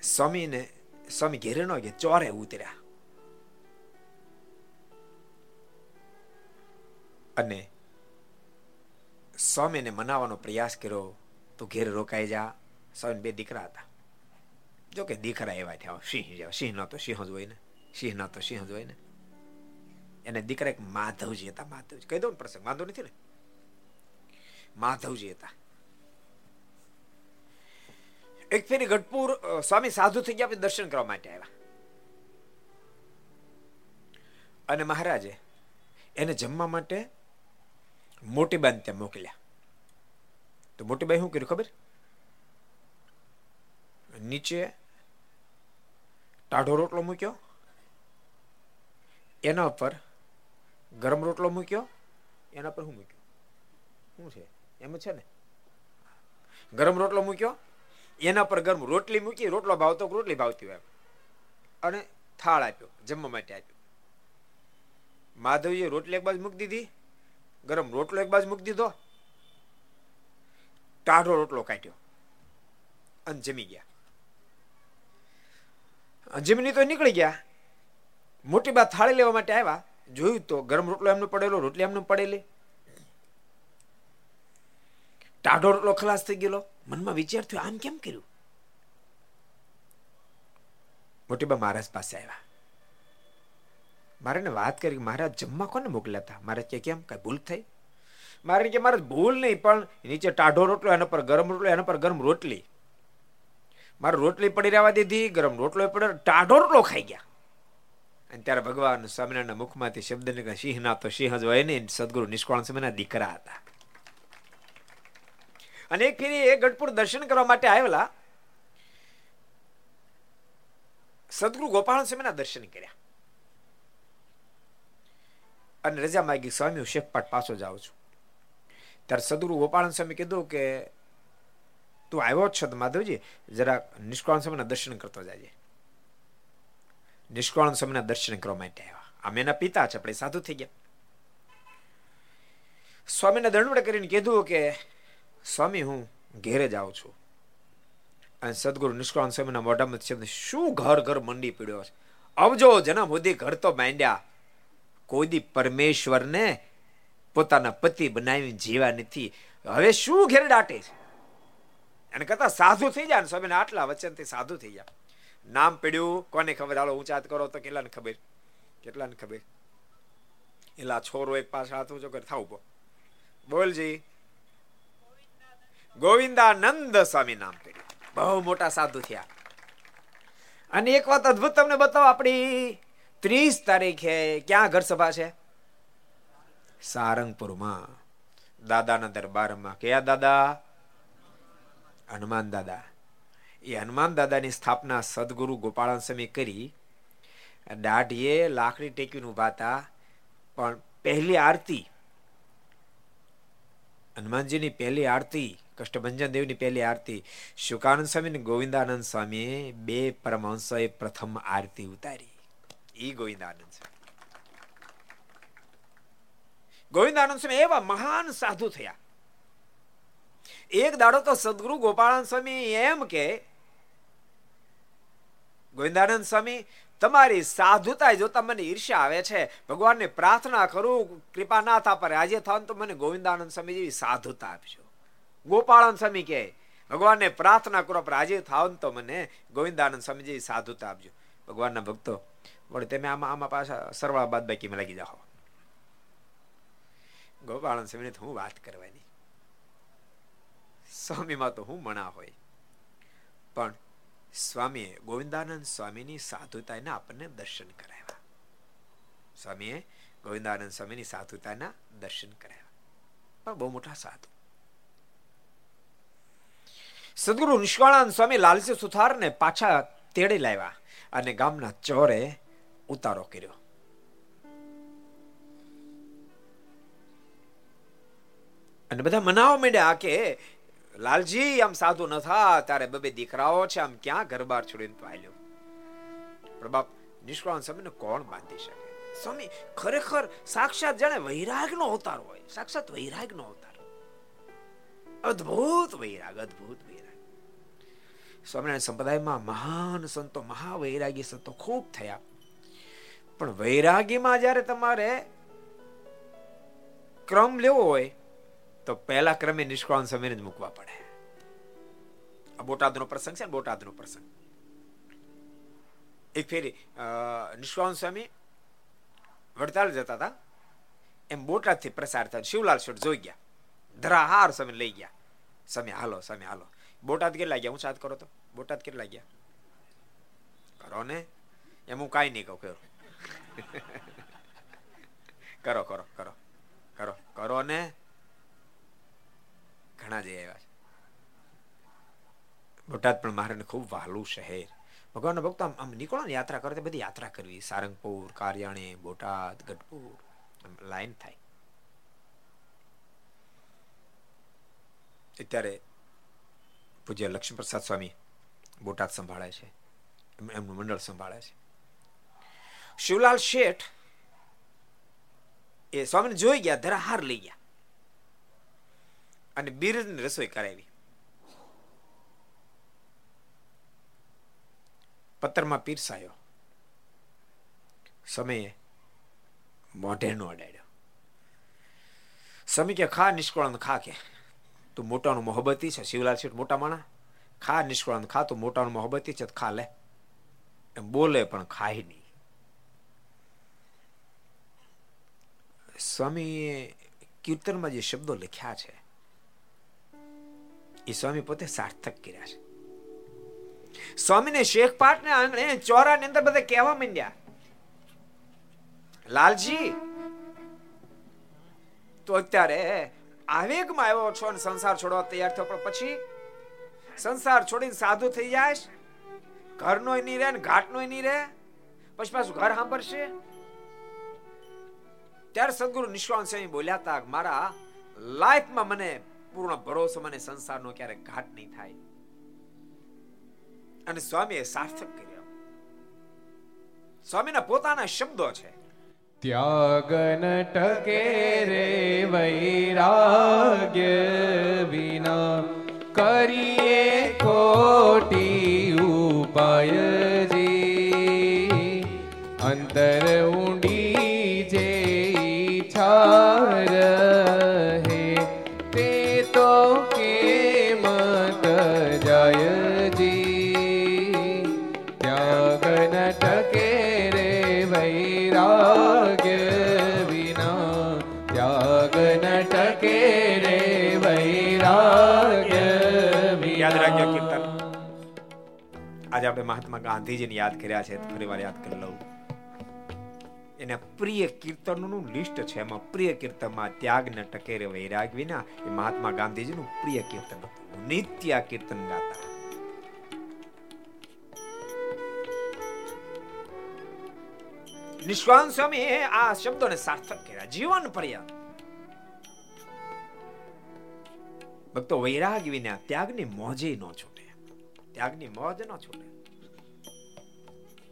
સ્વામીને, સ્વામી ઘેરે નો કે ચોરે ઉતર્યા. અને સ્વામીને મનાવવાનો પ્રયાસ કર્યો. તો ઘેર રોકાઈ જા. સ્વામી બે દીકરા હતા. જો કે દીકરા એવા થયા સિંહ જેવા. સિંહ ન તો સિંહ જ હોય ને. સિંહ ન તો સિંહ જ હોય ને. એને દીકરા એક માધવજી હતા, માધવજી. કહી દઉં ને પ્રસંગ, વાંધો નથી ને? માધવજી હતા. એક ફેરી ગઢપુર સ્વામી સાધુ થઈ ગયા દર્શન કરવા માટે આવ્યા. અને મહારાજે એને જમવા માટે મોટી બાન ત્યાં મોકલ્યા. તો મોટી બાઈ શું કર્યું ખબર? નીચે ટાઢો રોટલો મૂક્યો. એના ઉપર ગરમ રોટલો મૂક્યો. એના પર હું મૂક્યો? શું છે? એમ છે ને? ગરમ રોટલો મૂક્યો. એના પર ગરમ રોટલી મૂકી, રોટલો ભાવતો રોટલી ભાવતી હોય અને થાળ આપ્યો, જમવા માટે આપ્યો. માધવીએ રોટલી એક બાજુ મૂકી દીધી, ગરમ રોટલો એક બાજુ મૂકી દીધો. ટાઢો રોટલો કાઢ્યો અને જમી ગયા. જમીની તો નીકળી ગયા. મોટી બા થાળી લેવા માટે આવ્યા. જોયું તો ગરમ રોટલો એમનો પડેલો, રોટલી એમનું પડેલી. ટાઢો રોટલો ખલાસ થઈ ગયેલો. મનમાં વિચાર થયો, આમ કેમ કર્યું? મોટી બા મહારાજ પાસે આવ્યા. મારે વાત કરી મહારાજ જમવા કોને મોકલ્યા હતા? મારે કે કેમ? કઈ ભૂલ થઈ? મારે કે મારે ભૂલ નહીં, પણ નીચે ટાઢો રોટલો, એના પર ગરમ રોટલો, એના પર ગરમ રોટલી. મારે રોટલી પડી રહેવા દીધી, ગરમ રોટલો પડ્યો ટાઢો રોટલો ખાઈ ગયા. અને ત્યારે ભગવાન સ્વામિનારાયણના મુખમાંથી શબ્દ ને સિંહ ના તો સિંહ જ હોય ને સદગુરુ નિષ્કાળ સમયના દીકરા હતા. અને એક ફેરી એ ગઢપુર દર્શન કરવા માટે આવેલા, સદગુરુ ગોપાલ સ્વામીના દર્શન કર્યા. અને રજા માગી, સ્વામી, હું શેખપાટ પાછો જાઉં છું. ત્યારે સદગુરુ ગોપાલ સ્વામી કીધું કે તું આવ્યો છો માધવજી, જરા નિષ્કાળ સ્વામીના દર્શન કરતો જાય નિષ્કાળ સ્વામીના દર્શન કરવા માટે આવ્યા. આમ એના પિતા છે આપણે સાધુ થઈ ગયા. સ્વામીને દંડવડ કરીને કીધું કે, સ્વામી, હું ઘેરે જાઉં છું. અને સદગુરુ નિષ્કાળ સ્વામીના મોઢામાં શબ્દ શું ઘર ઘર મંડી પીડ્યો છે? અવજો જન્મ સુધી ઘર તો માંડ્યા. કોઈ પરમેશ્વરને પોતાના પતિ બનાવી જીવા નથી. હવે શું ઘેર દાટે છે? એને કરતા સાધુ થઈ જાય ને સ્વામીને આટલા વચનથી સાધુ થઈ જાય નામ પડ્યું, કોને ખબર? હાલો ઊંચાત કરો તો કેટલાને ખબર? કેટલાને ખબર? એલા છોરો એક પાછળ હાથ ઊંચો કર, થાવ બોલજી. ગોવિંદાનંદ સ્વામી નામ પડ્યું. બહુ મોટા સાધુ થયા. અને એક વાત અદભુત તમને બતાવો, આપણી ત્રીસ તારીખે ક્યાં ઘર સભા છે? સારંગપુરમાં. દાદાના દરબારમાં. કયા દાદા? હનુમાન દાદા. એ હનુમાન દાદાની સ્થાપના સદગુરુ ગોપાળન સ્વામી કરી. દાઢીએ લાકડી ટેકીને હતા. પણ પહેલી આરતી, હનુમાનજીની પહેલી આરતી, કષ્ટભંજન દેવની પહેલી આરતી, શુકાનંદ સ્વામી અને ગોવિંદાનંદ સ્વામીએ બે પરમહંસોએ પ્રથમ આરતી ઉતારી. ઈ ગોવિંદાનંદ સ્વામી. ગોવિંદાનંદ સ્વામી એવા મહાન સાધુ થયા. એક દાડો તો સદગુરુ ગોપાળાનંદ સ્વામી એમ કે, ગોવિંદાનંદ સ્વામી, તમારી સાધુતા જોતા મને ઈર્ષ્યા આવે છે, ભગવાનને પ્રાર્થના કરું કૃપાનાથ પર આજે થાવ તો મને ગોવિંદાનંદ સ્વામી જેવી સાધુતા આપજો. ગોપાળાનંદ સ્વામી કહે ભગવાનને પ્રાર્થના કરો પર આજે તો મને ગોવિંદાનંદ સ્વામી જેવી સાધુતા આપજો. ભગવાનના ભક્તો, વળી તમે આમાં આમાં પાછા સરવાળા બાદ બાકીમાં લાગી જાઓ. ગોપાળાનંદ સ્વામીને હું વાત કરવાની. સ્વામીમાં તો હું મણા હોય. પણ સ્વામીએ ગોવિંદાનંદ સ્વામીની સાધુતાના આપણને દર્શન કરાવ્યા. સ્વામીએ ગોવિંદાનંદ સ્વામીની સાધુતાના દર્શન કરાવ્યા. પણ બહુ મોટા સાધુ. સદગુરુ નિષ્કાળાનંદ સ્વામી લાલજી સુથારને પાછા તેડી લાવ્યા અને ગામના ચોરે ઉતારો કર્યો. અને બધા મનાવા માંડ્યા કે લાલજી, આમ સાધુ ન થા તારે બબે દીકરાઓ છે, આમ ક્યાં ઘરબાર છોડીને આલ્યો પણ બાપ સમયને કોણ બાંધી શકે? સ્વામી, ખરેખર સાક્ષાત જાણે વૈરાગ નો અવતાર હોય. સાક્ષાત વૈરાગ નો અવતાર અદ્ભુત વૈરાગ અદ્ભુત વૈરાગ. સ્વામિનારાયણ સંપ્રદાયમાં મહાન સંતો, મહાવૈરાગી સંતો ખૂબ થયા. પણ વૈરાગીમાં જ્યારે તમારે ક્રમ લેવો હોય, તો પહેલા ક્રમે નિષ્કાળ સમયને જ મૂકવા પડે. બોટાદનો પ્રસંગ છે ને બોટાદનો પ્રસંગ. એક ફેરી નિષ્વાન સ્વામી વડતાલ જતા હતા. એમ બોટાદથી પ્રસાર થયા શિવલાલ શેઠ જોઈ ગયા. ધરાહાર સમય લઈ ગયા. સમય હાલો સમય હાલો. બોટાદ કેટલા ગયા? હું સાત કરો તો? બોટાદ કેટલા ગયા? કરો ને. એમ હું કાંઈ નહીં કહું કરો કરો કરો કરો. કરો કરો ને. ઘણા જઈ આવ્યા છે. બોટાદ પણ મારે ખૂબ વહાલું શહેર. ભગવાનના ભક્તો આમ નીકળો ને યાત્રા કરો બધી યાત્રા કરવી. સારંગપુર, કારિયાણી, બોટાદ, ગઢપુર લાઈન થાય. અત્યારે પૂજ્ય લક્ષ્મીપ્રસાદ સ્વામી બોટાદ સંભાળે છે. એમનું મંડળ સંભાળે છે. શિવલાલ શેઠ એ સ્વામીને જોઈ ગયા, ધરાહાર લઈ ગયા. અને બિરજની રસોઈ કરાવી. પત્રમાં પીરસાયો. સમયે મોઢે નો અડાડ્યો. સમી કે ખા નિષ્કળન ખા કે. તું મોટાનું મોહબતી છે, શિવલાલ શેઠ મોટા માણા ખા નિષ્કળન ખા, તું મોટાનું મોહબતી છે ખા લે. એમ બોલે પણ ખાય નહીં. સ્વામીએ કીર્તનમાં જે શબ્દો લખ્યા છે, એ સ્વામી પોતે સાર્થક કર્યા છે. સ્વામીને શેખ પાઠ ને આંગણે ચોરા ની અંદર બધા કહેવા માંડ્યા. લાલજી, તો અત્યારે આવેગમાં આવ્યો છો અને સંસાર છોડવા તૈયાર થયો, પણ પછી સંસાર છોડીને સાધુ થઈ જાય ઘરનો નહીં રહે ને ઘાટનો નહીં રહે? પછી પાછું ઘર સાંભળશે? ત્યારે સદગુરુ નિષ્કાળ સ્વામી બોલ્યા હતા મારા લાઈફમાં મને પૂર્ણ ભરોસો, મને સંસારનો ક્યારેક ઘાટ નહીં થાય. અને સ્વામીએ સાર્થક કર્યો. સ્વામીના પોતાના શબ્દો છે. ત્યાગન ટકે રે વૈરાગ્ય વિના. કરીએ કોટી આપણે મહાત્મા ગાંધીજીને યાદ કર્યા છે ફરી વાર યાદ કરી લઉં. એના પ્રિય કીર્તનોનું લિસ્ટ છે, એમાં પ્રિય કીર્તનમાં ત્યાગને ટકેરે વૈરાગ વિના એ મહાત્મા ગાંધીજીનું પ્રિય કીર્તન હતું. નિત્ય કીર્તન ગાતા. નિષ્કાંત સ્વામી આ શબ્દોને સાર્થક કર્યા. જીવન પર્યંત. ભક્તો, વૈરાગ વિના ત્યાગની મોજે ન છૂટે. ત્યાગની મોજ ન છૂટે.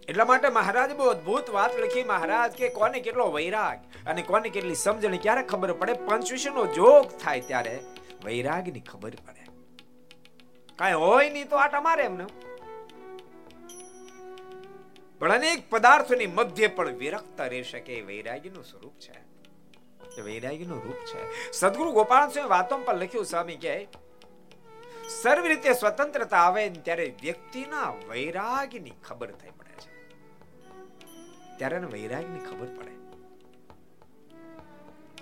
એટલા માટે મહારાજ બહુ અદભુત વાત લખી. મહારાજ કે કોને કેટલો વૈરાગ અને કોને કેટલી સમજણ ક્યારે ખબર પડે? પંચવિષયનો જોગ થાય ત્યારે વૈરાગની ખબર પડે. કાંઈ હોય નહીં તો આટા મારે એમને. પણ અનેક પદાર્થોની મધ્ય પણ વિરક્ત રહી શકે વૈરાગીનું સ્વરૂપ છે. વૈરાગીનું રૂપ છે. સદગુરુ ગોપાલ સ્વામી વાતો પર લખ્યું, સ્વામી કે, સર્વ રીતે સ્વતંત્રતા આવે ત્યારે વ્યક્તિના વૈરાગની ખબર થઈ પડે છે. ત્યારે એને વૈરાગની ખબર પડે.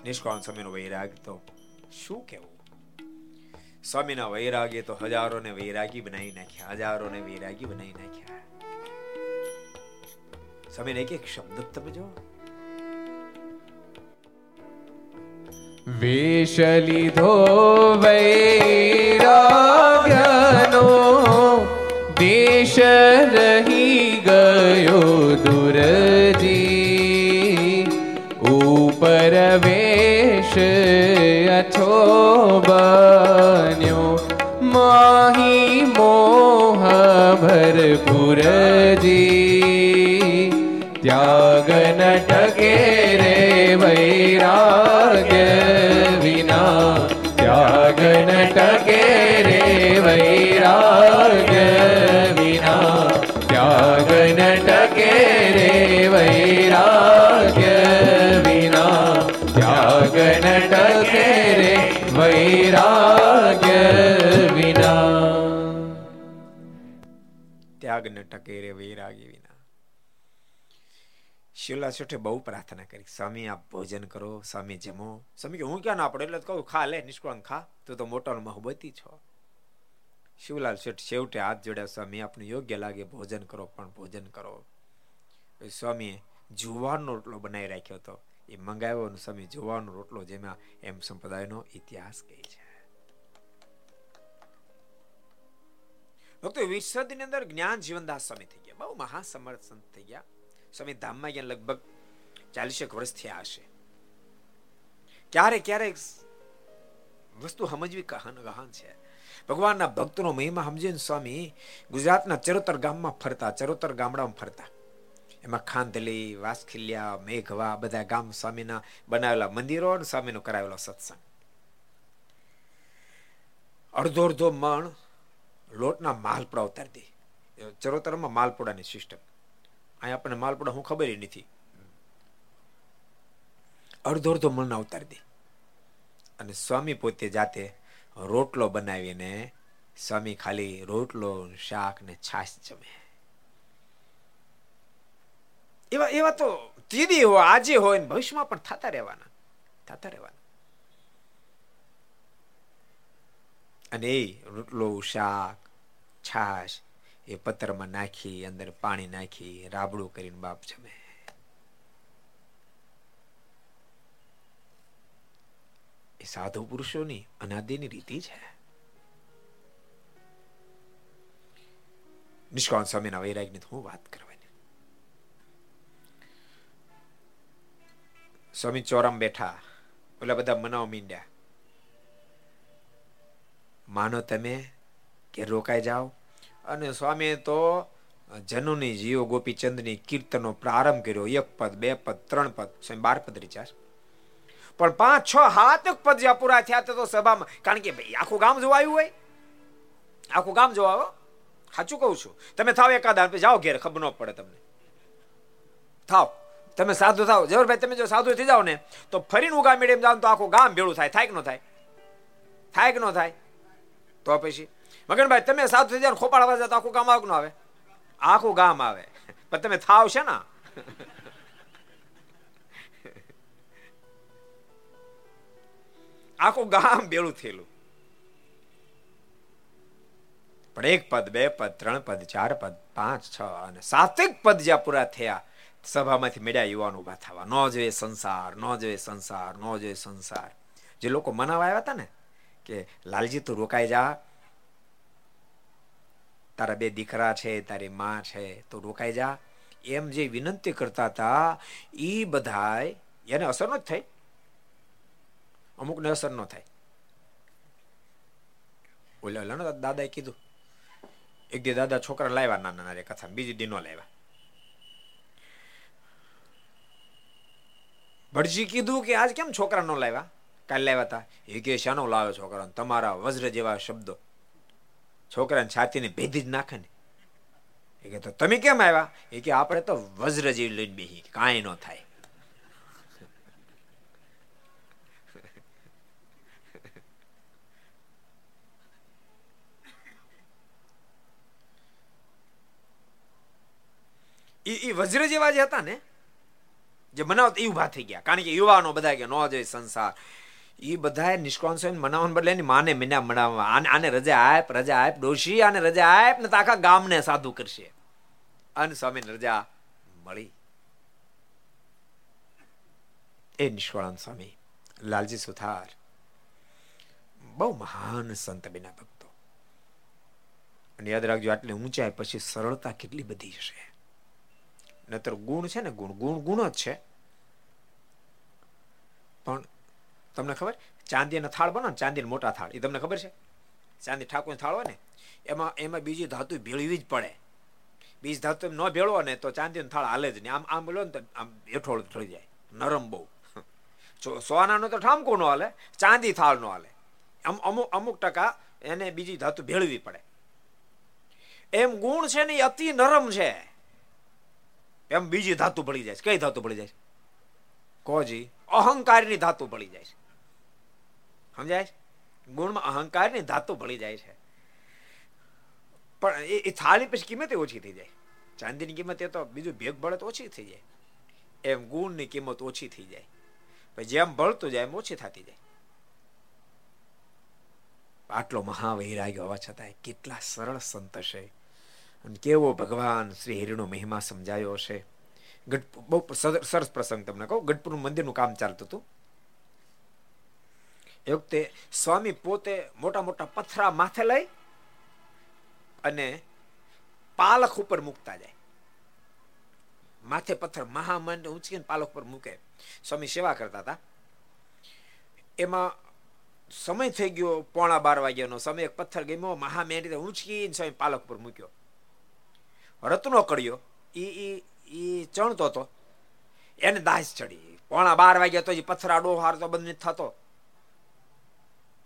નિષ્કાળ સ્વામીનો વૈરાગ તો શું કેવું સ્વામીના વૈરાગે તો હજારોને વૈરાગી બનાવી નાખ્યા, હજારોને વૈરાગી બનાવી નાખ્યા. સ્વામીને એક એક શબ્દ તમે જો વેશ લીધો વૈરાગ્યનો, દેશ રહી વેશ અછો બન્યો. માહી મોહ ભરપુરજી ત્યાગ નટકે ટકે રે વૈરાગ્ય વિના. ત્યાગ નટકે ટકે રે વૈરાગ્ય ન ટકે રે વૈરાગી વિના. શિવલા શેઠે બહુ પ્રાર્થના કરી, સ્વામી, આપ ભોજન કરો, સ્વામી જમો. સ્વામી હું ક્યાં ના પડે એટલે કહું, ખા લે નિષ્કળંક ખા, તું તો મોટો મહોબતી છો. શિવલાલ શેઠ છેવટે હાથ જોડ્યા, સ્વામી, આપને યોગ્ય લાગે, ભોજન કરો, પણ ભોજન કરો. સ્વામીએ જુવારનો રોટલો બનાવી રાખ્યો હતો. એ મંગાવ્યો સ્વામી જુવારનો રોટલો જેમાં એમ સંપ્રદાયનો ઇતિહાસ કહે છે. ભક્તો વિશ્વની અંદર જ્ઞાન જીવનદાસ સ્વામી થઈ ગયા. બહુ મહાસમર્થ સંત થઈ ગયા. સ્વામી ધામમાં ગયા લગભગ ચાલીસેક વર્ષ થયા હશે. ક્યારેક ક્યારેક વસ્તુ સમજવી કહન, ગહન છે. ભગવાનના ભક્તનો મહિમા સમજીને સ્વામી, ગુજરાતના ચરોતર ગામમાં ફરતા, ચરોતર ગામડામાં ફરતા. એમાં ખાંધલી, વાસખીલિયા, મેઘવા, બધા ગામ સ્વામીના બનાવેલા મંદિરો અને સ્વામીનો કરાવેલો સત્સંગ. અડધો અડધો મણ લોટના માલપુડા ઉતારી દે ચરોતરમાં માલપુડાની સિસ્ટમ અહીંયા આપણને માલપુડા હું ખબર નથી. અડધો અડધો મણના ઉતારી દે અને સ્વામી પોતે જાતે રોટલો બનાવીને સ્વામી ખાલી રોટલો, શાક ને છાશ જમે. એવા એવા તો તીદી હોય, આજે હોય ને ભવિષ્યમાં પણ થતા રહેવાના. થતા રહેવાના. અને એ રોટલો, શાક છાશ, એ પત્રમાં નાખી, અંદર પાણી નાખી, રાબડું કરીને બાપ જમે. એ સાધુ પુરુષોની અનાદિની રીતિ છે. નિષ્કાંત સ્વામીના વૈરાગની હું વાત કરવાની. સ્વામી ચોરમ બેઠા, ઓલા બધા મનાવ મીંડ્યા. માનો તમે કે રોકાઈ જાઓ. અને સ્વામીએ તો જનુની જીઓ ગોપીચંદની કીર્તનનો પ્રારંભ કર્યો. એક પદ, બે પદ, ત્રણ પદ, સ્વામી બાર પદ રીચાર પણ પાંચ, છ હાથ પદ જ્યાં પૂરા થયા તો સભામાં, કારણ કે ભાઈ, આખું ગામ જોવા આવ્યું હોય. આખું ગામ જોવા સાચું કહું છું. તમે થાવ એકાદ જાઓ ઘેર, ખબર ન પડે તમને. થાવ. તમે સાધુ થાવ. જવરભાઈ તમે જો સાધુ થઈ જાઓ ને, તો ફરીને ઉગા મેળે જાઓ તો આખું ગામ ભેળું થાય. થાય કે ન થાય. થાય કે ન થાય. તો પછી? મગનભાઈ, તમે સાધુ થઈ જાવ ખોપાડવા જાવ તો આખું ગામ આવું ન આવે. આખું ગામ આવે. પણ તમે થાવ છે ને? આખું ગામ બેળું થયેલું. પણ એક પદ, બે પદ, ત્રણ પદ, ચાર પદ, પાંચ, છ અને સાતેક પદ જ્યાં પૂરા થયા, સભામાંથી મેળ્યા યુવાન ઊભા થવા. ન જોઈએ સંસાર, ન જોઈએ સંસાર, ન જોઈએ સંસાર. જે લોકો મનાવા આવ્યા હતા ને, કે લાલજી તું રોકાઈ જા તારા બે દીકરા છે, તારી માં છે, તો રોકાઈ જા. એમ જે વિનંતી કરતા હતા એ બધાય એને અસર ન થઈ. અમુકને અસર ન થાય. ઓલા દાદાએ કીધું, એક દી દાદા છોકરા લાવ્યા નાના નાના કથા, બીજી દી નો લાવ્યા. ભટજી કીધું કે, આજ કેમ છોકરા નો લાવ્યા? કાલે લાવ્યા હતા એ કે, શાનો લાવ્યો છોકરા તમારા વજ્ર જેવા શબ્દો. છોકરાને છાતીને ભેદી જ નાખે ને. એ કે તમે કેમ આવ્યા? એ કે આપણે તો વજ્ર જેવી લઈને બેહી. કાંઈ ન થાય. એ વજ્ર જેવા જે હતા ને. જે બનાવતા એ ઊભા થઈ ગયા. કારણ કે યુવાનો બધા કે નો જોઈએ સંસાર. એ બધા નિષ્કાળ સ્વામી મનાવવાને બદલે એની માને મીના મનાવવા. આને આને રજા આપ રજા આપ, ડોશી આને રજા આપ, ને આખા ગામને સાધુ કરશે. અને સ્વામીને રજા મળી. એ નિષ્કોળાન સ્વામી, લાલજી સુથાર. બહુ મહાન સંત બિના ભક્તો. અને યાદ રાખજો, આટલી ઊંચાઈ પછી સરળતા કેટલી બધી હશે. નતર ગુણ છે ને ગુણ ગુણ ગુણ જ છે. પણ તમને ખબર? ચાંદીના થાળ બનો ને ચાંદીના મોટા થાળ. એ તમને ખબર છે? ચાંદી ઠાકોર થાળ હોય ને, એમાં એમાં બીજી ધાતુ ભેળવી જ પડે. બીજી ધાતુ ન ભેળવો ને તો ચાંદીનો થાળ હાલે જ નહીં. આમ આમ બોલો ને તો આમ હેઠોળ થઈ જાય. નરમ બહુ. સોનાનો તો ઠામકો નો હાલે, ચાંદી થાળ નો હાલે. અમુક અમુક ટકા એને બીજી ધાતુ ભેળવી પડે. એમ ગુણ છે ને એ અતિ નરમ છે. એમ બીજી ધાતુ ભળી જાય છે. કઈ ધાતુ ભળી જાય કોજી? અહંકારની ધાતુ ભળી જાય છે. સમજાય ગુણમાં અહંકારની ધાતુ ભળી જાય છે. પણ એ થાળી પછી કિંમત ઓછી થઈ જાય. ચાંદીની કિંમત એ તો બીજું ભેગ બળત ઓછી થઈ જાય. એમ ગુણની કિંમત ઓછી થઈ જાય. પછી જેમ ભળતું જાય એમ ઓછી થતી જાય. આટલો મહાવૈરાગ્ય હોવા છતાં કેટલા સરળ સંત છે અને કેવો ભગવાન શ્રી હરિનો મહિમા સમજાયો છે ગઢ, બહુ સરસ પ્રસંગ તમને કહું. ગઢપુર મંદિરનું કામ ચાલતું હતું. એ વખતે સ્વામી પોતે મોટા મોટા પથરા માથે લઈ અને પાલખ ઉપર મૂકતા જાય. માથે પથ્થર મહામંડ ઉંચકીને પાલખ ઉપર મૂકે. સ્વામી સેવા કરતા હતા. એમાં સમય થઈ ગયો પોણા બાર વાગ્યાનો. સમય એક પથ્થર ગમ્યો, મહામેંડી ઉંચકીને સ્વામી પાલખ ઉપર મૂક્યો. રત્નો કડ્યો એ એ ચણતો હતો. એને દાસ ચડી. પોણા બાર વાગ્યા તો પથ્થર આડો હાર તો બંધ થતો.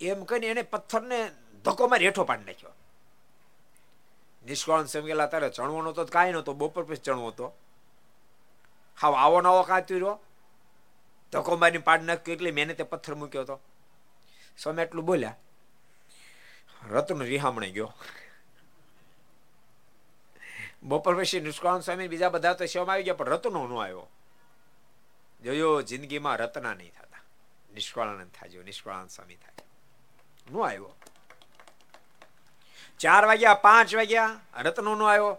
એમ કહીને એને પથ્થરને ધક્કો મારી હેઠો પાડી નાખ્યો. નિષ્કાળ સમગેલા તારે ચણવાનો તો કાંઈ નતો બપોર પછી ચણવો હતો. હાવ આવો નવો કાંઈ રહ્યો ધક્કો મારીને પાડી નાખ્યો એટલે મેં તે પથ્થર મૂક્યો હતો. સ્વામી એટલું બોલ્યા. રત્ન રિહામણે ગયો. બપોર પછી નિષ્કાળ સ્વામી બીજા બધા તો સેવામાં આવી ગયા, પણ રત્નો નો આવ્યો. જોયો, જિંદગીમાં રત્ના નહીં થતા. નિષ્કાળાનંદ થાજો નિષ્કાળાનંદ સ્વામી થાય નો આવ્યો. ચાર વાગ્યા, પાંચ વાગ્યા, રત્નો નો આવ્યો.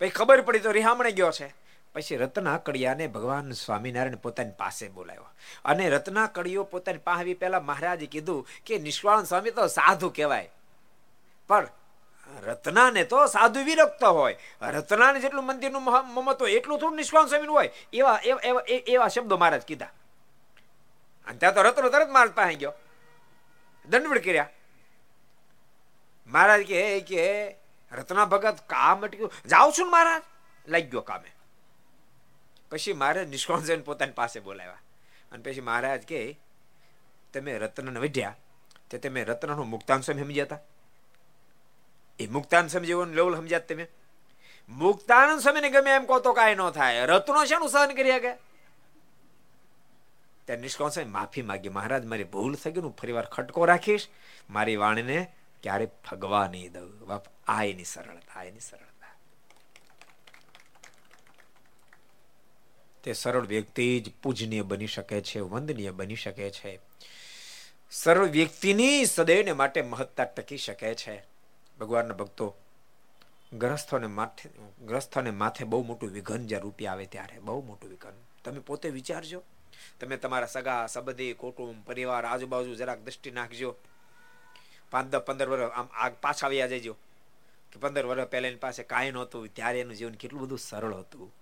પછી ખબર પડી તો રિહામણે ગયો છે. પછી રત્ના કડિયાને ભગવાન સ્વામિનારાયણ પોતાની પાસે બોલાવ્યો. અને રત્ના કડિયો પોતાની પાસે પહેલા મહારાજે કીધું કે નિષ્કાળ સ્વામી તો સાધુ કહેવાય. પણ રત્નાને તો સાધુ વિરક્ત હોય. રત્નાને જેટલું મંદિરનું મમત્વ એટલું થોડું નિષ્કાળ સ્વામીનું હોય. એવા એવા એવા શબ્દો મહારાજ કીધા. અને ત્યાં તો રત્નો તરત મહારાજ પાસે ગયો. દંડવડ કર્યા મહારાજ કે કે રત્ના ભગત કામ અટક્યું. જાઉં છું મહારાજ? લાગી ગયો કામે. પછી મહારાજ નિષ્કોણ જઈને પોતાની પાસે બોલાવ્યા. અને પછી મહારાજ કે તમે રત્નને વધ્યા તે તમે રત્નનું મુક્તાંશ સમજ્યા હતા એ મુક્તાન સમજ્યો લેવલ સમજ્યા તમે? મુક્તાનંદ સમયને ગમે એમ કહો તો કાંઈ ન થાય. રત્નો શેનું સહન કરી શકે ત્યારે નિષ્કાળ સ્વામી માફી માગી મહારાજ, મારી ભૂલ થઈ ગઈ હું ફરીવાર ખટકો રાખીશ. મારી વાણીને ક્યારે ફગવા નહીં દઉં. બાપ, આ એની સરળતા, આ એની સરળતા. તે સરળ વ્યક્તિ જ પૂજનીય બની શકે છે, વંદનીય બની શકે છે. સરળ વ્યક્તિની સદૈવને માટે મહત્તા ટકી શકે છે. ભગવાનના ભક્તો, ગ્રસ્થોને માથે ગ્રસ્થોને માથે બહુ મોટું વિઘન જ્યાં રૂપિયા આવે ત્યારે, બહુ મોટું વિઘન. તમે પોતે વિચારજો. તમે તમારા સગા, સંબંધી, કુટુંબ, પરિવાર, આજુબાજુ જરાક દ્રષ્ટિ નાખજો. પાંચ દસ પંદર વર્ષ આમ આગ પાછા આવ્યા જજો. કે પંદર વર્ષ પહેલા એની પાસે કાંઈ નહોતું, ત્યારે એનું જીવન કેટલું બધું સરળ હતું.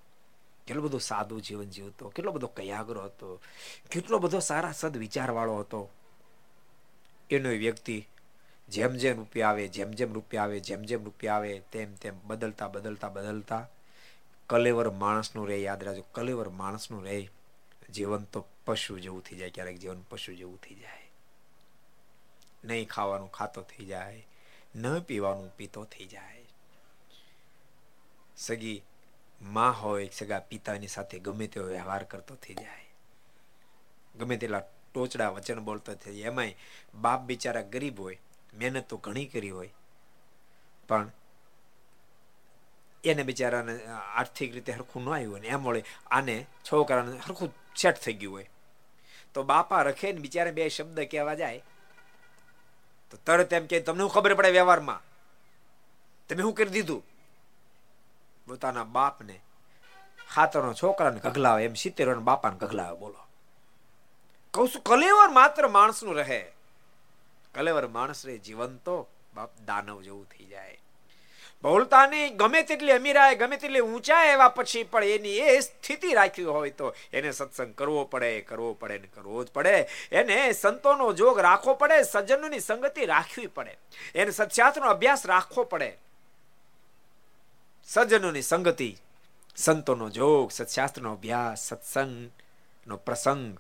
કેટલું બધું સાદું જીવન જીવતો, કેટલો બધો કયાગ્રો હતો, કેટલો બધો સારા સદ વિચારવાળો હતો. એનો વ્યક્તિ જેમ જેમ રૂપિયા આવે, જેમ જેમ રૂપિયા આવે, જેમ જેમ રૂપિયા આવે, તેમ તેમ બદલતા બદલતા બદલતા કલેવર માણસનું રહે, યાદ રાખજો, કલેવર માણસનું રહે. જીવન તો પશુ જેવું થઈ જાય, ક્યારેક જીવન પશુ જેવું થઈ જાય. નહીં ખાવાનું ખાતો થઈ જાય, ન પીવાનું પીતો થઈ જાય. સગી માં હોય, સગા પિતાની સાથે ગમે તેવો વ્યવહાર કરતો થઈ જાય. ગમે તેટલા ટોચડા વચન બોલતો થઈ જાય. એમાંય બાપ બિચારા ગરીબ હોય, મહેનત તો ઘણી કરી હોય, પણ એને બિચારાને આર્થિક રીતે હરખું ન આવ્યું ને એમ વળે આને છોકરાને હરખું સેટ થઈ ગયું હોય. તો બાપા રખે ને બિચારે બે શબ્દ કહેવા જાય, તો તરત એમ કે, તમને શું ખબર પડે વ્યવહારમાં? તમે શું કરી દીધું? પોતાના બાપને ખાતરનો છોકરાને ગઘલાવે એમ સિત્તેર બાપાને ગઘલાવે બોલો. કહું છું, કલેવર માત્ર માણસનું રહે. કલેવર માણસ રે જીવન તો બાપ દાનવ જેવું થઈ જાય. બહુલતાની ગમે તેટલી અમીરાય ગમે તેટલી ઊંચા એવા પછી પણ એની એ સ્થિતિ રાખી હોય તો એને સત્સંગ કરવો પડે કરવો પડે ને કરવો જ પડે. એને સંતોનો જોગ રાખવો પડે, સજ્જનોની સંગતિ રાખવી પડે. એને સત્યાસ્ત્રનો અભ્યાસ રાખવો પડે. સજ્જનોની સંગતિ, સંતોનો જોગ સત્શાસ્ત્રનો અભ્યાસ, સત્સંગનો પ્રસંગ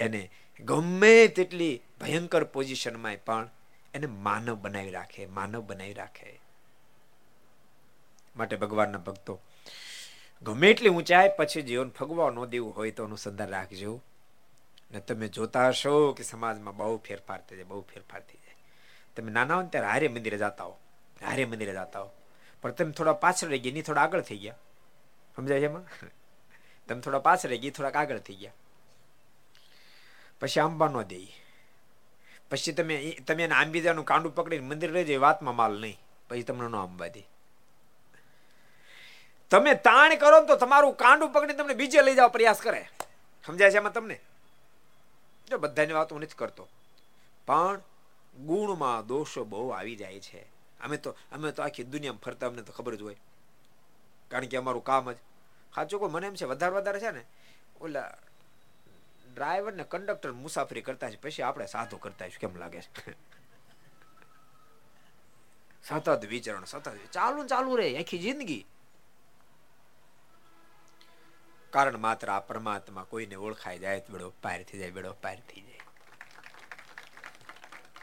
એને ગમે તેટલી ભયંકર પોઝિશનમાં પણ એને માનવ બનાવી રાખે, માનવ બનાવી રાખે. માટે ભગવાનના ભક્તો. ગમે એટલી ઊંચાઈ પછી જીવન ફગવા ન દેવું હોય તો અનુસંધાન રાખજો. ને તમે જોતા હશો કે સમાજમાં બહુ ફેરફાર થઈ જાય, બહુ ફેરફાર થઈ જાય. તમે નાના હો ને ત્યારે હારે મંદિરે જતા હો, હારે મંદિરે જતા હો. પણ તમે થોડા પાછળ રહી ગયા ની થોડા આગળ થઈ ગયા. સમજાય છે એમાં? તમે થોડા પાછળ રહી ગયા થોડાક આગળ થઈ ગયા. પછી આંબા ન દે. પછી તમે તમે એને આંબી જવાનું કાંડું પકડીને મંદિર રહી જાય વાતમાં માલ નહીં. પછી તમને ન આંબા દે. તમે તાણ કરો તો તમારું કાંડું પકડી તમને બીજે લઈ જવા પ્રયાસ કરે. સમજાય છે એમાં તમને? જો બધાની વાત હું નથી કરતો. પણ ગુણમાં દોષો બહુ આવી જાય છે. અમે તો અમે તો આખી દુનિયામાં ફરતા, અમને તો ખબર જ હોય. કારણ કે અમારું કામ જ. સાચું કોઈ મને એમ છે, વધારે વધારે છે ને, ઓલા ડ્રાઈવર ને કંડક્ટર મુસાફરી કરતા છે, પછી આપણે સાધુ કરતા કેમ લાગે છે? સતત વિચરણ, સતત ચાલુ ચાલુ રહે, આખી જિંદગી. કારણ માત્ર આ પરમાત્મા કોઈને ઓળખાઈ જાય તો બેડો પાર થઈ જાય, બેડો પાર થઈ જાય.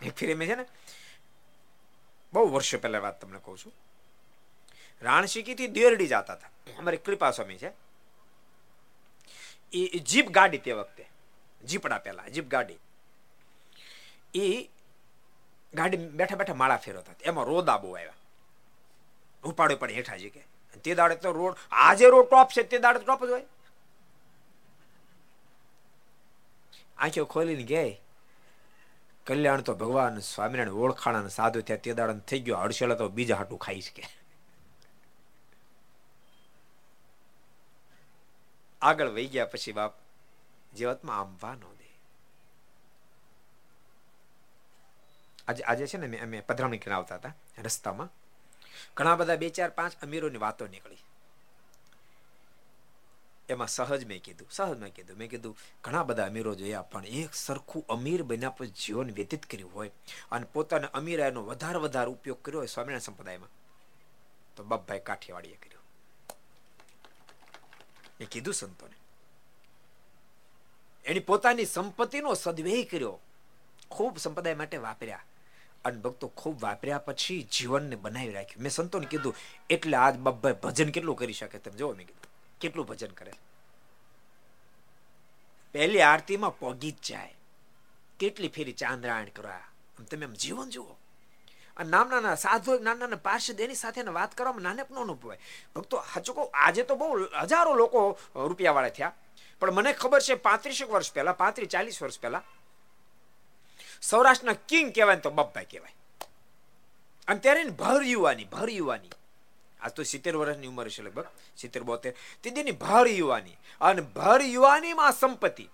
એક ફેરી મેં છે ને? બહુ વર્ષો પહેલા વાત તમને કહું છું. રાણશીકી થી દેરડી જતા હતા. અમારી કૃપા સ્વામી છે. એ જીપ ગાડી તે વખતે, જીપડા પહેલા, જીપ ગાડી. એ ગાડી બેઠા બેઠા માળા ફેરવતા એમાં રોદા બહુ આવ્યા. ઉપાડો પણ હેઠા કે તે દાડે તો રોડ, આજે રોડ ટોપ છે, તે દાડે ટોપ જ હોય. આંખો ખોલીને ગઈ. કલ્યાણ તો ભગવાન સ્વામિનારાયણ ઓળખાણ સાધુ થયા તે દાડા થઈ ગયો, હડસેલા તો બીજા હાટું ખાઈ શકે. આગળ વહી ગયા પછી બાપ જીવતમાં આંબવા નો દે. આજે આજે છે ને અમે પધરામણી કરીને આવતા હતા રસ્તામાં. ઘણા બધા બે ચાર પાંચ અમીરોની વાતો નીકળી. એમાં સહજ મેં કીધું, સહજ મેં કીધું. મેં કીધું, ઘણા બધા અમીરો જોયા પણ એક સરખું અમીર બન્યા પછી જીવન વ્યતીત કર્યું હોય અને પોતાના અમીરાયનો વધારે વધારે ઉપયોગ કર્યો હોય સ્વામિનારાયણ સંપ્રદાયમાં. તો બાપભાઈ કાઠિયાવાડીએ કર્યો. એ કીધું સંતોને. એની પોતાની સંપત્તિનો સદવ્યય કર્યો. ખૂબ સંપ્રદાય માટે વાપર્યા. અને ભક્તો ખૂબ વાપર્યા પછી જીવનને બનાવી રાખ્યું. મેં સંતોને કીધું, એટલે આજ બાપભાઈ ભજન કેટલું કરી શકે? તમે જોવો મેં કીધું. કેટલું ભજન કરે પહેલી આરતીમાં પોગી જ જાય. કેટલી ફેરી ચાંદ્રાયણ કરવા. તમે એમ જીવન જુઓ. અને નામના સાધુ નાના નાના પાર્ષદ એની સાથે વાત કરવામાં નાનેપનો પણ અનુભવાય ભક્તો હાચુકો આજે તો બહુ હજારો લોકો રૂપિયાવાળા થયા. પણ મને ખબર છે પાંત્રીસેક વર્ષ પહેલા, પાંત્રીસ ચાલીસ વર્ષ પહેલા સૌરાષ્ટ્રના કિંગ કહેવાય તો બપ્પાઈ કહેવાય. અને ત્યારે ભર યુવાની ભર યુવાની. આજ તો સિત્તેર વર્ષની ઉંમર છે લગભગ, સિત્તેર, બોતેર. તેની ભાર યુવાની, અને ભર યુવાનીમાં સંપત્તિ.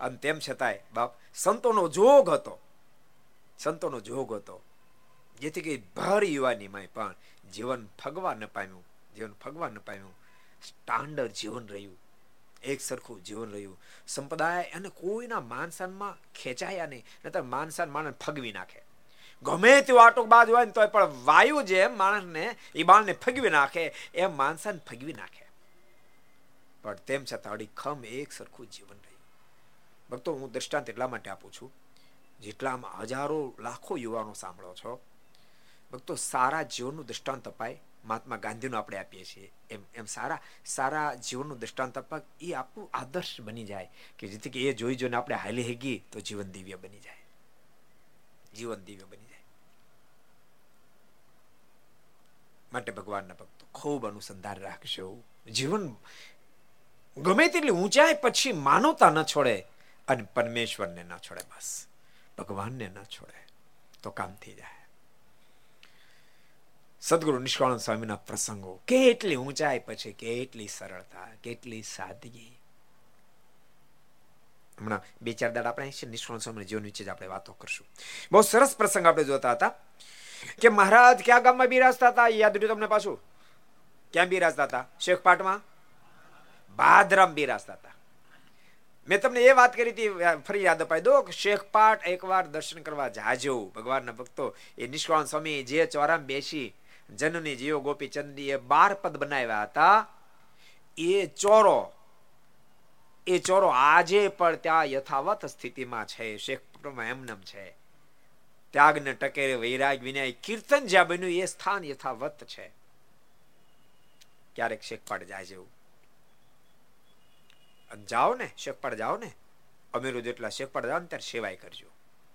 અને તેમ છતાંય, બાપ, સંતોનો જોગ હતો. સંતોનો જોગ હતો. જેથી કે ભર યુવાનીમાં પણ જીવન ફગવા ન પામ્યું. જીવન ફગવા ન પામ્યું. સ્ટાન્ડર્ડ જીવન રહ્યું. એક સરખું જીવન રહ્યું. સંપ્રદાય અને કોઈના માનસાનમાં ખેંચાયા નહીં. નતર માનસાન માણસ ફગવી નાખે. ગમે તેવો આટોક બાદ હોય ને તોય પણ વાયુ જેમ માણસને, એ બાળને ફગવી નાખે, એમ માણસાને ફગવી નાખે. પણ તેમ છતાં અડીખમ એક સરખું જીવન રહ્યું. ભક્તો, હું દ્રષ્ટાંત એટલા માટે આપું છું, જેટલામાં હજારો, લાખો યુવાનો સાંભળો છો, ભક્તો, સારા જીવનનું દ્રષ્ટાંત અપાય, મહાત્મા ગાંધીનું આપણે આપીએ છીએ. એમ એમ સારા સારા જીવનનું દ્રષ્ટાંત અપાય, એ આપણું આદર્શ બની જાય, કે જેથી કે એ જોઈ જોઈને આપણે હાલી હેગી તો જીવન દિવ્ય બની જાય. જીવન દિવ્ય બની જાય. માટે ભગવાનના ભક્તો ખૂબ અનુસંધાન રાખજો. જીવન ગમે તેટલી ઊંચાઈ પછી માનવતા ન છોડે અને પરમેશ્વરને ન છોડે બસ. ભગવાનને ન છોડે તો કામ થઈ જાય. સદગુરુ નિષ્કાળન સ્વામીના પ્રસંગો કેટલી ઊંચાઈ પછી કેટલી સરળતા, કેટલી સાદગી. હમણાં બે, ચાર દાડ આપણે નિષ્કાળન સ્વામી જીવન વિશે જ આપણે વાતો કરશું. બહુ સરસ પ્રસંગ આપણે જોતા હતા કે મહારાજ ક્યાં ગામમાં બિરાજતા હતા? યાદ રહ્યું તમને પાછું? ક્યાં બિરાજતા હતા? શેખપાટમાં ભાદરામ બિરાજતા હતા. મેં તમને એ વાત કરી હતી ફરી યાદ અપાઈ દો શેખપાટ એકવાર દર્શન કરવા જાજો. ભગવાનના ભક્તો, એ નિષ્કાળ સ્વામી જે ચોરામ બેસી, જનની જીઓ ગોપીચંદી એ બાર પદ બનાવ્યા હતા. એ ચોરો એ ચોરો આજે પણ ત્યાં યથાવત સ્થિતિમાં છે. શેખપુરમાં એમનેમ છે. ત્યાગને ટકેરે વૈરાગ વિનય કીર્તન જ્યાં બન્યું એ સ્થાન યથાવત છે. ક્યારેક શેખપાટ જાય જેવું. જાઓ ને શેખપાડ જાઓ ને. અમીરો જેટલા શેખપાડ જાઓ ને ત્યારે સેવાય કરજો.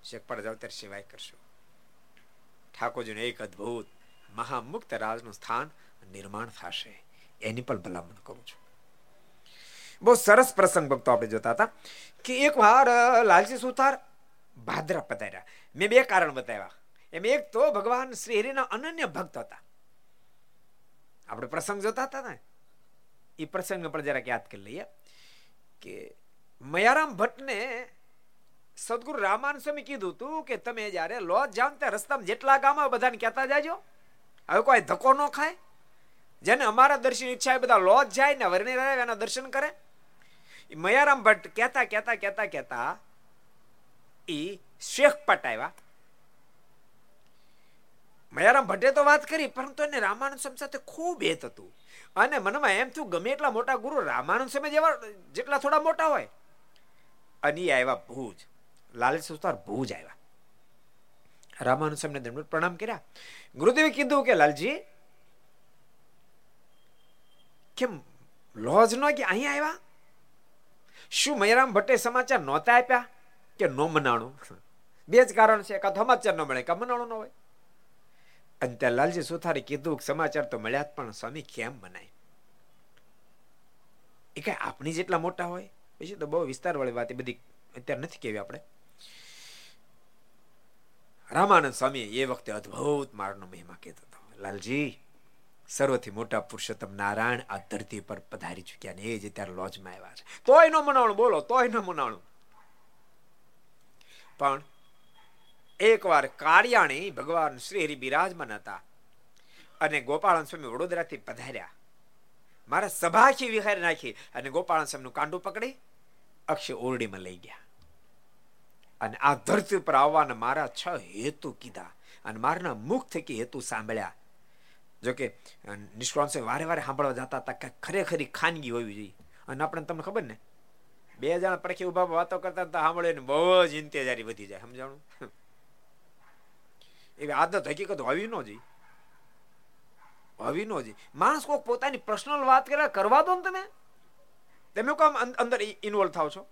શેખપાડ જાઓ ત્યારે સેવાય કરશો. ઠાકોરજીનું એક અદ્ભુત મહામુક્ત રાજનું સ્થાન નિર્માણ થશે. એની પણ ભલામણ કરું છું. બહુ સરસ પ્રસંગ ભક્તો આપણે જોતા હતા કે એક વાર લાલજી સુથાર ભાદરા પધાર્યા. મેં બે કારણ બતાવ્યા. એમ એક તો ભગવાન શ્રી હરિના અનન્ય ભક્ત હતા. આપણે પ્રસંગ જોતા હતા ને, એ પ્રસંગ પણ જરાક યાદ કરી લઈએ કે મયારામ ભટ્ટને સદગુરુ રામાન સ્વામી કીધું હતું કે તમે જ્યારે લોજ જાવ ત્યાં રસ્તામાં જેટલા ગામ બધાને કહેતા જાજો. હવે કોઈ ધક્કો ન ખાય. જેને અમારા દર્શન ઈચ્છા બધા લોજ જાય ને વર્ણિ એના દર્શન કરે. મયારામ ભટ્ટ કહેતા કહેતા કહેતા કહેતા ઈ શેખ પટ આવ્યા મયારામ ભટ્ટે તો વાત કરી, પરંતુ એને રામાનંદ સ્વામી સાથે ખૂબ હેત હતું. અને મનમાં એમ થયું, ગમે એટલા મોટા ગુરુ રામાનંદ સ્વામી જેવા જેટલા થોડા મોટા હોય. અને એ આવ્યા ભુજ, લાલ સુતાર ભુજ આવ્યા રામાનંદ સ્વામીને દંડ પ્રણામ કર્યા. ગુરુદેવે કીધું કે, લાલજી, કેમ લોજ ન કે અહીંયા આવ્યા શું મયરામ ભટ્ટે સમાચાર નહોતા આપ્યા? કે નો મનાણું? બે જ કારણ છે કાં સમાચાર ન મળે કાં મનાણું ન હોય. અને ત્યાં લાલજી સુથારે કીધું કે સમાચાર તો મળ્યા પણ સ્વામી કેમ બનાય એ કઈ આપણી જેટલા મોટા હોય? પછી તો બહુ વિસ્તાર વાળી વાત, એ બધી અત્યારે નથી કેવી આપણે. રામાનંદ સ્વામી એ વખતે અદ્ભુત મારનો મહિમા કહેતો હતો. લાલજી સર્વથી મોટા પુરુષોત્તમ નારાયણ આ ધરતી પર પધારી ચુક્યા ને એ જ અત્યારે લોજમાં આવ્યા છે. તોય ન મનાણું, બોલો, તોય ન મનાણું. પણ એકવાર કાળિયાણી ભગવાન શ્રી હરિ બિરાજમાન હતા અને ગોપાળન સ્વામી વડોદરાથી પધાર્યા, મારા સભાખી વિહારી નાખી અને ગોપાળન સ્વામીનું કાંડું પકડી, અક્ષય ઓરડીમાં લઈ ગયા. અને આ ધરતી પર આવવાના મારા છ હેતુ કીધા અને મારના મુખ થકી હેતુ સાંભળ્યા. જોકે નિષ્કાંત વારે વારે સાંભળવા જતા હતા કે ખરેખરી ખાનગી હોવી જોઈએ. અને આપણે તમને ખબર ને, બે જણા પડખે ઊભા વાતો કરતા હતા સાંભળે ને બહુ જ ઇંતેજારી વધી જાય, સમજાણું? એવી આદત હકીકત હોવી ન જોઈએ. હોવી ન જોઈએ. માણસ કોઈ પોતાની પર્સનલ વાત કરે, કરવા દો ને તમે. તમે કામ અંદર ઇન્વોલ્વ થાવ છો.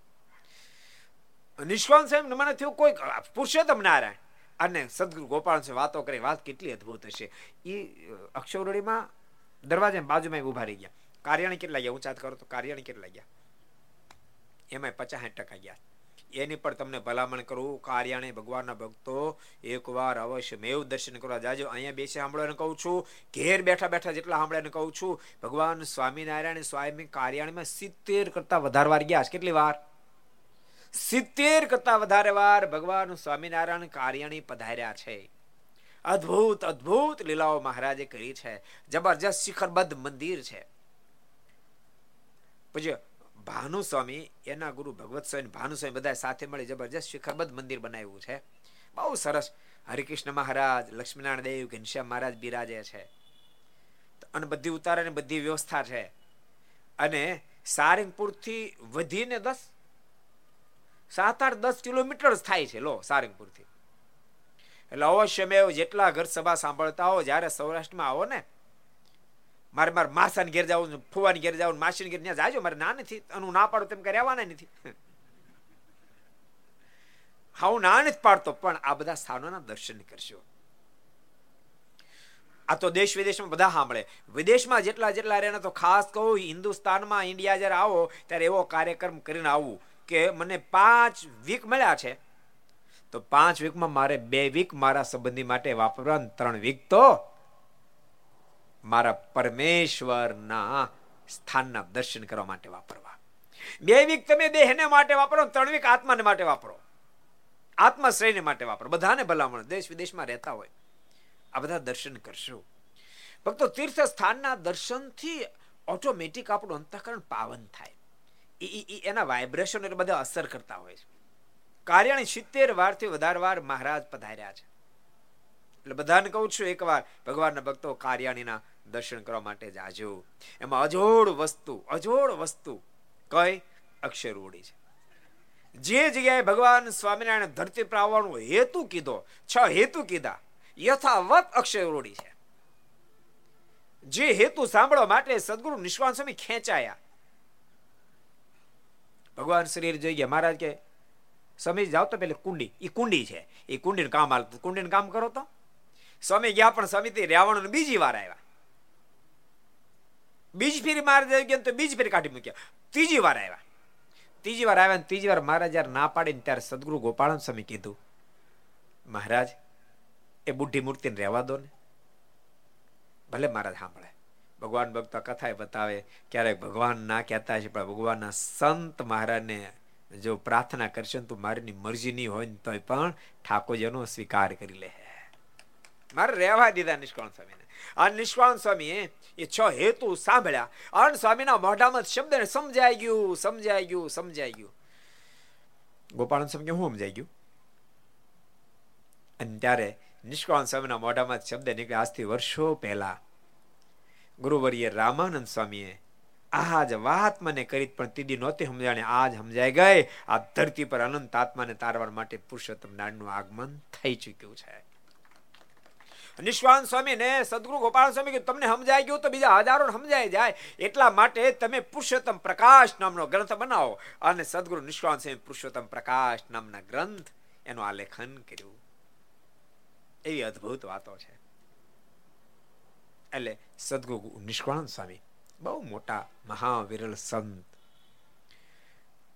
નિષ્કાંત સાહેબ મને થયું કોઈ પુરુષોત્તમ નારાયણ. અને સદગુરુ ગોપાલ છે, વાતો કરી, વાત કેટલી અદભુત હશે. એ અક્ષરડીમાં દરવાજા બાજુમાં ઊભા રહી ગયા. કાર્યાણી કેટલા ગયા? ઊંચાત કરો તો કાર્યાણી કેટલા ગયા? એમાં પચાસ ટકા ગયા. એની પર તમને ભલામણ કરું, કાર્યાણે ભગવાનના ભક્તો, એકવાર અવશ્ય મેવ દર્શન કરવા જાજો. અહીંયા બેસી સાંભળવાને કહું છું. ઘેર બેઠા બેઠા જેટલા સાંભળ્યાને કહું છું. ભગવાન સ્વામિનારાયણ સ્વામી કાર્યાણીમાં સિત્તેર કરતા વધારે વાર ગયા કેટલી વાર? સિત્તેર કરતા વધારે વાર ભગવાન સ્વામિનારાયણ કાર્યણી પધાર્યા છે. અદ્ભુત અદ્ભુત લીલાઓ મહારાજે કરી છે. જબરજસ્ત શિખરબદ્ધ મંદિર છે. પછી ભાનુ સ્વામી એના ગુરુ ભગવત સ્વામી ભાનુ સ્વામી બધા સાથે મળી જબરજસ્ત શિખરબદ્ધ મંદિર બનાવ્યું છે. બહુ સરસ. હરિકૃષ્ણ મહારાજ, લક્ષ્મીનારાયણ દેવ, ઘનશ્યામ મહારાજ બિરાજે છે. અને બધી ઉતારાની બધી વ્યવસ્થા છે. અને સારંગપુરથી વધીને દસ સાત આઠ દસ કિલોમીટર થાય છે, લો, સારંગપુરથી. એટલે અવશ્ય મેં જેટલા ઘર સભા સાંભળતા હો, જ્યારે સૌરાષ્ટ્રમાં આવો ને, મારે મારે માસાને ઘેર જવું ફુવાની ઘેર જવું માસીને ઘેર, ત્યાં જાજો, મારે ના નથી હું ના પાડું તેમ કરી આવવાના નથી. હા, હું ના નથી પાડતો, પણ આ બધા સ્થાનોના દર્શન કરશો આ તો દેશ વિદેશમાં બધા સાંભળે. વિદેશમાં જેટલા જેટલા રહે તો ખાસ કહું, હિન્દુસ્તાનમાં, ઇન્ડિયા જ્યારે આવો, ત્યારે એવો કાર્યક્રમ કરીને આવવું કે મને પાંચ વીક મળ્યા છે. તો પાંચ વીકમાં મારે બે વીક મારા સંબંધી માટે વાપરવા ત્રણ વીક તો મારા પરમેશ્વરના સ્થાનના દર્શન કરવા માટે વાપરવા. બે વીક તમે દેહને માટે વાપરો, ત્રણ વીક આત્માને માટે વાપરો. આત્માશ્રયને માટે વાપરો. બધાને ભલામણ. દેશ વિદેશમાં રહેતા હોય. આ બધા દર્શન કરશો. ભક્તો તીર્થ સ્થાનના દર્શનથી ઓટોમેટિક આપણું અંતઃકરણ પાવન થાય. એના વાઇબ્રેશન એટલે બધા અસર કરતા હોય છે. કાર્યાણી સિત્તેર વારથી વધારે વાર મહારાજ પધાર્યા છે. એટલે બધાને કહું છું એકવાર ભગવાનના ભક્તો કાર્યાણીના દર્શન કરવા માટે જાજો. એમાં અજોડ વસ્તુ અજોડ વસ્તુ કઈ? અક્ષરરૂડી છે. જે જગ્યાએ ભગવાન સ્વામિનારાયણ ધરતી પર આવવાનો હેતુ કીધો, છ હેતુ કીધા, યથાવત અક્ષરરૂડી છે. જે હેતુ સાંભળવા માટે સદગુરુ નિષ્કાન સ્વામી ખેંચાયા. ભગવાન શરીર જોઈ ગયા મહારાજ કે, સ્વામી, જાઓ તો પેલી કુંડી. એ કુંડી છે. એ કુંડીનું કામ હાલતું કુંડીનું કામ કરો તો. સ્વામી ગયા પણ સ્વામી રાવણ બીજી વાર આવ્યા બીજ ફેરી મારે ગયા તો બીજ ફેરી કાઢી મૂક્યા. ત્રીજી વાર આવ્યા ત્રીજી વાર આવ્યા ત્રીજી વાર મહારાજ જયારે ના પાડીને ત્યારે સદગુરુ ગોપાળન સ્વામી કીધું, મહારાજ, એ બુઢી મૂર્તિને રહેવા દો ને. ભલે મહારાજ સાંભળે. ભગવાન ભક્તો કથા બતાવે, ક્યારેક ભગવાન ના કહેતા છે, પણ ભગવાનના સંત મહારાજને જો પ્રાર્થના કરશે તો મારીની મરજી નહીં હોય ને તોય પણ ઠાકોરજીનો સ્વીકાર કરી લે. મારે રહેવા દીધા નિષ્કાળ સ્વામીને. આ નિષ્કાળ સ્વામી એ છ હેતુ સાંભળ્યા. અન સ્વામીના મોઢામાં શબ્દ સમજાઈ ગયું સમજાઈ ગયું સમજાઈ ગયું. ગોપાલ સ્વામી હું સમજાઈ ગયું? અને ત્યારે નિષ્કાળ સ્વામીના મોઢામાં શબ્દ નીકળ્યા. આજથી વર્ષો પહેલા ગુરુવર્ય રામાનંદ સ્વામીએ આજ વાત મને કરી, પણ તીડી નહોતી સમજાણે. આજ સમજાઈ ગઈ. આ ધરતી પર અનંત આત્માને તારવા માટે પુરુષોત્તમ નારાયણનું આગમન થઈ ચુક્યું છે. નિષ્વાન સ્વામી ને સદગુરુ ગોપાલ સ્વામી કે તમને સમજાઈ ગયું તો બીજા હજારો સમજાઈ જાય. એટલા માટે તમે પુરુષોત્તમ પ્રકાશ નામનો ગ્રંથ બનાવો. અને સદગુરુ નિષ્વાન સ્વામી પુરુષોત્તમ પ્રકાશ નામના ગ્રંથ એનું આલેખન કર્યું. એવી અદ્ભુત વાતો છે. એટલે સદગુરુ નિષ્કાળાનંદ સ્વામી. બહુ મોટા મહાવિરલ સંત.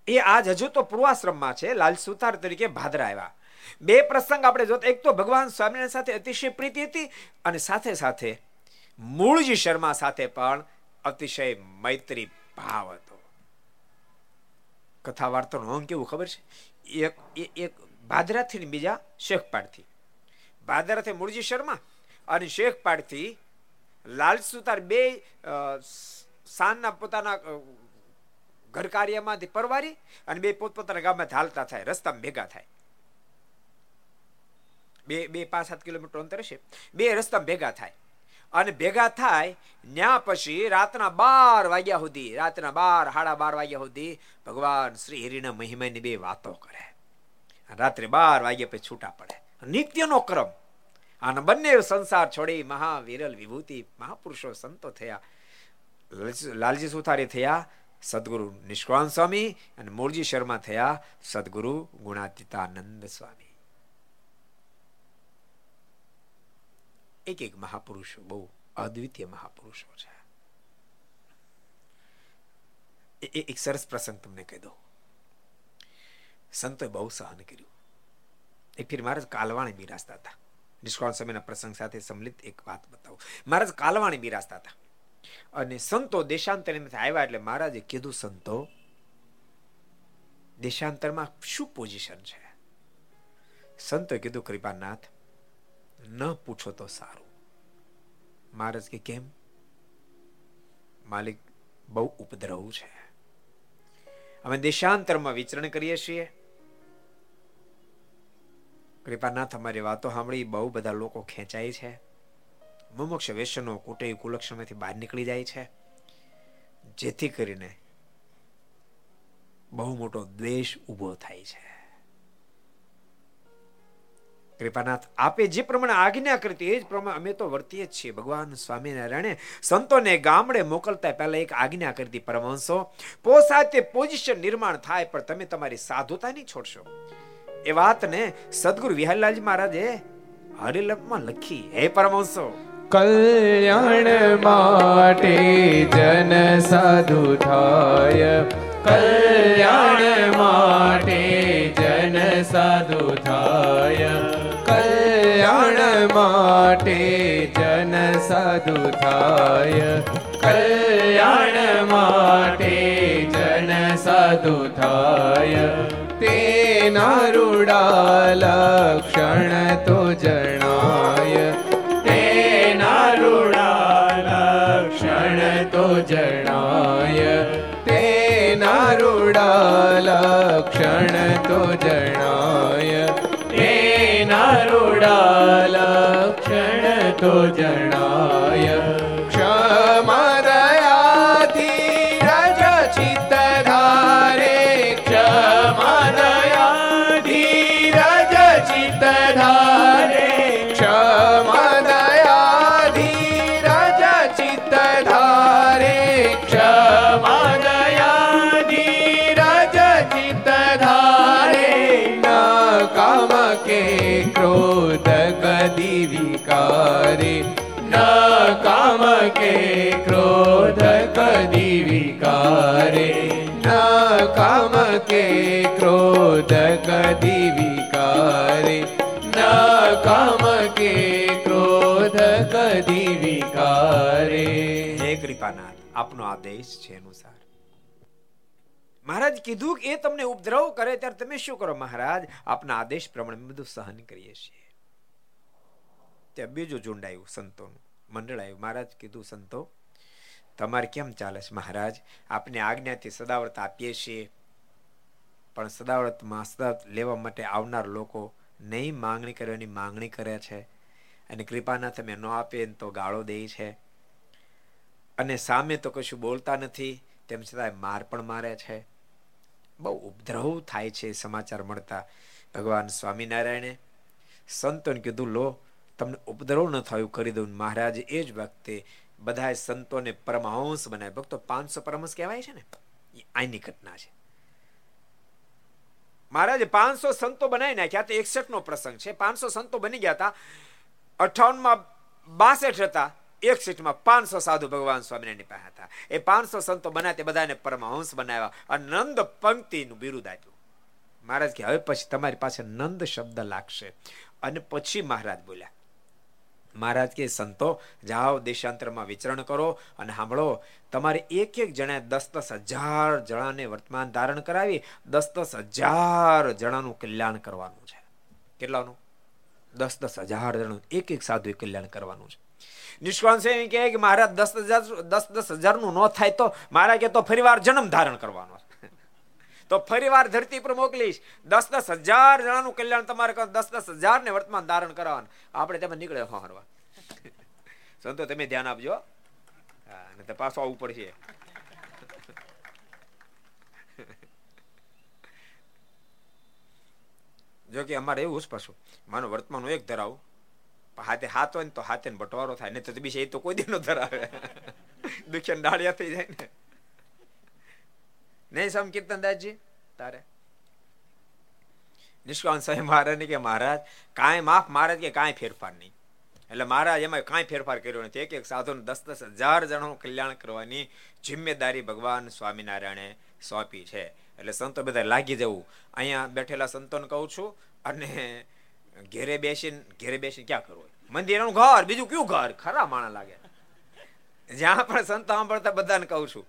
એ આજ હજુ તો પૂર્વાશ્રમમાં છે, લાલ સુતાર તરીકે ભાદરા આવ્યા. બે પ્રસંગ આપણે જોતા, એક તો ભગવાન સ્વામિનારાયણ સાથે અતિશય પ્રીતિ હતી અને સાથે સાથે મૂળજી શર્મા સાથે પણ અતિશય મૈત્રી ભાવ હતો. કથા વાર્તાનો અંગ કેવું ખબર છે? એક એક ભાદરાથી બીજા શેખપાડથી. ભાદરાથી મૂળજી શર્મા અને શેખપાડથી લાલ સુતાર બે સાંજના પોતાના ઘર કાર્યમાંથી પરવારી અને બે પોતપોતાના ગામમાં હાલતા થાય, રસ્તામાં ભેગા થાય. બે બે પાંચ સાત કિલોમીટર અંતર છે બે રસ્તા ભેગા થાય. અને ભેગા થાય ન્યા પછી રાતના બાર વાગ્યા સુધી, રાતના બાર, સાડા બાર વાગ્યા સુધી ભગવાન શ્રી હરિના મહિમાની બે વાતો કરે. રાત્રે બાર વાગ્યા પછી છૂટા પડે. નિત્યનો ક્રમ. અને બંને સંસાર છોડી મહાવિરલ વિભૂતિ મહાપુરુષો સંતો થયા. લાલજી સુથારી થયા, સદગુરુ નિષ્કાન સ્વામી અને મૂળજી શર્મા થયા, સદગુરુ ગુણાતીતાનંદ સ્વામી. એક એક મહાપુરુષો, બહુ અદ્વિતીય મહાપુરુષો છે. એક સરસ પ્રસંગ તમને કહી દો સંતોએ બહુ સહન કર્યું. એક ફીર મહારાજ કાલવાણી બિરાજતા હતા. નિષ્કાળ સમયના પ્રસંગ સાથે સંમલિત એક વાત બતાવું. મહારાજ કાલવાણી બિરાજતા હતા. અને સંતો દેશાંતર આવ્યા એટલે મહારાજે કીધું, સંતો, દેશાંતરમાં શું પોઝિશન છે? સંતો કીધું, કૃપાનાથ, ન પૂછો તો સારું. મહારાજ કે, કેમ? માલિક બહુ ઉપદ્રવ છે. અમે દેશાંતરમાં વિચરણ કરીએ છીએ. કૃપાનાથ, અમારી વાતો સાંભળી બહુ બધા લોકો ખેંચાય છે. મુમુક્ષ વેસનો કુટેય કુલક્ષણમાંથી બહાર નીકળી જાય છે. જેથી કરીને બહુ મોટો દ્વેષ ઊભો થાય છે. કૃપાનાથ, આપે જે પ્રમાણે આજ્ઞા કરતી એ જ પ્રમાણે અમે તો વર્તીએ જ છીએ. ભગવાન સ્વામિનારાયણે સંતોને ગામડે મોકલતા પહેલા એક આજ્ઞા કરતી પરમહંસો, પોસાતે પોઝિશન નિર્માણ થાય, પણ તમે તમારી સાધુતા નહીં છોડશો. એ વાતને સદગુરુ વિહરલાલજી મહારાજે હરિલકમાં લખી, હે પરમહંસો, કલ્યાણ માટે જન સાધુ થાય. કલ્યાણ માટે જન સાધુ થાય. કલ્યાણ માટે જન સાધુ થાય. કલ્યાણ માટે જન સાધુ થાય. તેના રૂડા લક્ષણ તો જણાય. તેના રૂડા લક્ષણ તો જણાય. તેના રૂડા લક્ષણ તો જણાય. તેના રૂડા લક્ષણ તો જણાય. કદી વિકારે ન કામ કે ક્રોધ કદી વિકારે હે કૃપાનાથ આપનો આદેશ છે અનુસાર. મહારાજ કીધું કે એ તમને ઉપદ્રવ કરે ત્યારે તમે શું કરો મહારાજ? આપના આદેશ પ્રમાણે બધું સહન કરીએ છીએ. ત્યાં બીજું ઝુંડ આવ્યું સંતોનું મંડળ આવ્યું મહારાજ કીધું, સંતો, તમારે કેમ ચાલે છે મહારાજ? આપને આજ્ઞાથી સદાવ્રત આપીએ છીએ. પણ સદાવ્રતમાં સદાવ્રત લેવા માટે આવનાર લોકો નહીં માંગણી કરવાની માંગણી કરે છે. અને કૃપાના તમે ન આપે તો ગાળો દે છે. અને સામે તો કશું બોલતા નથી, તેમ છતાં માર પણ મારે છે. બહુ ઉપદ્રવ થાય છે સમાચાર મળતા. ભગવાન સ્વામિનારાયણે સંતોને કીધું, લો, તમને ઉપદ્રવ ન થયું કરી દઉં. મહારાજ એ જ વખતે બધા સંતોને પરમહંસ બનાવ્યા. ભક્તો પાંચસો પરમહંસ કહેવાય છે ને? એ આની ઘટના છે. મહારાજે પાંચસો સંતો બનાવી નાખ્યા તો એકસઠ નો પ્રસંગ છે, પાંચસો સંતો બની ગયા હતા. અઠાવનમાં બાસઠ હતા, એકસઠમાં પાંચસો સાધુ ભગવાન સ્વામિનારાયણ પાસે હતા. એ પાંચસો સંતો બનાવ્યા તે બધાને પરમહંસ બનાવ્યા અને નંદ પંક્તિનું બિરુદ આપ્યું. મહારાજ કે, હવે પછી તમારી પાસે નંદ શબ્દ લાગશે. અને પછી મહારાજ બોલ્યા મહારાજ કે, સંતો, જાઓ, દેશાંતરમાં વિચરણ કરો અને સાંભળો, તમારે એક એક જણા દસ દસ હજાર જણાને વર્તમાન ધારણ કરાવી દસ દસ હજાર જણાનું કલ્યાણ કરવાનું છે. કેટલાનું? દસ દસ હજાર જણાનું, એક એક સાધુ કલ્યાણ કરવાનું છે. નિષ્કાંત એમ કહે કે, મહારાજ દસ હજાર દસ દસ હજારનું ન થાય તો, મારા કે તો ફરીવાર જન્મ ધારણ કરવાનો તો ફરીવાર ધરતી પર મોકલીશ. દસ દસ હજાર જણાનું કલ્યાણ તમારે દસ દસ હજાર ને વર્તમાન ધારણ કરવાનું. આપણે તમે નીકળે હરવા. સંતો, તમે ધ્યાન આપજો. તો પાછો આવવું પડશે. જો કે અમારે એવું જ પાછું. માનો વર્તમાન એક ધરાવું. હાથે હાથ હોય ને તો હાથે બટવારો થાય. નહીં તો બીજે એ તો કોઈ દી ધરાવે. દુખ્યા ડાળિયા થઈ જાય ને. નહીં સમ કીર્તનદાસજી તારે નિષ્કાંત સાહેબ મહારાજ કે મહારાજ કાંઈ માફ મહારાજ કે કાંઈ ફેરફાર નહીં એટલે મહારાજ એમાં કાંઈ ફેરફાર કર્યો નથી. એક એક સાધુને દસ દસ હજાર જણાનું કલ્યાણ કરવાની જિમ્મેદારી ભગવાન સ્વામિનારાયણે સોંપી છે. એટલે સંતો બધા લાગી જવું. અહીંયા બેઠેલા સંતોને કહું છું, અને ઘેરે બેસીને ઘેરે બેસીને ક્યાં કરવું મંદિરનું ઘર, બીજું કયું ઘર? ખરા માણા લાગે. જ્યાં પણ સંતો સાંભળતા બધાને કહું છું.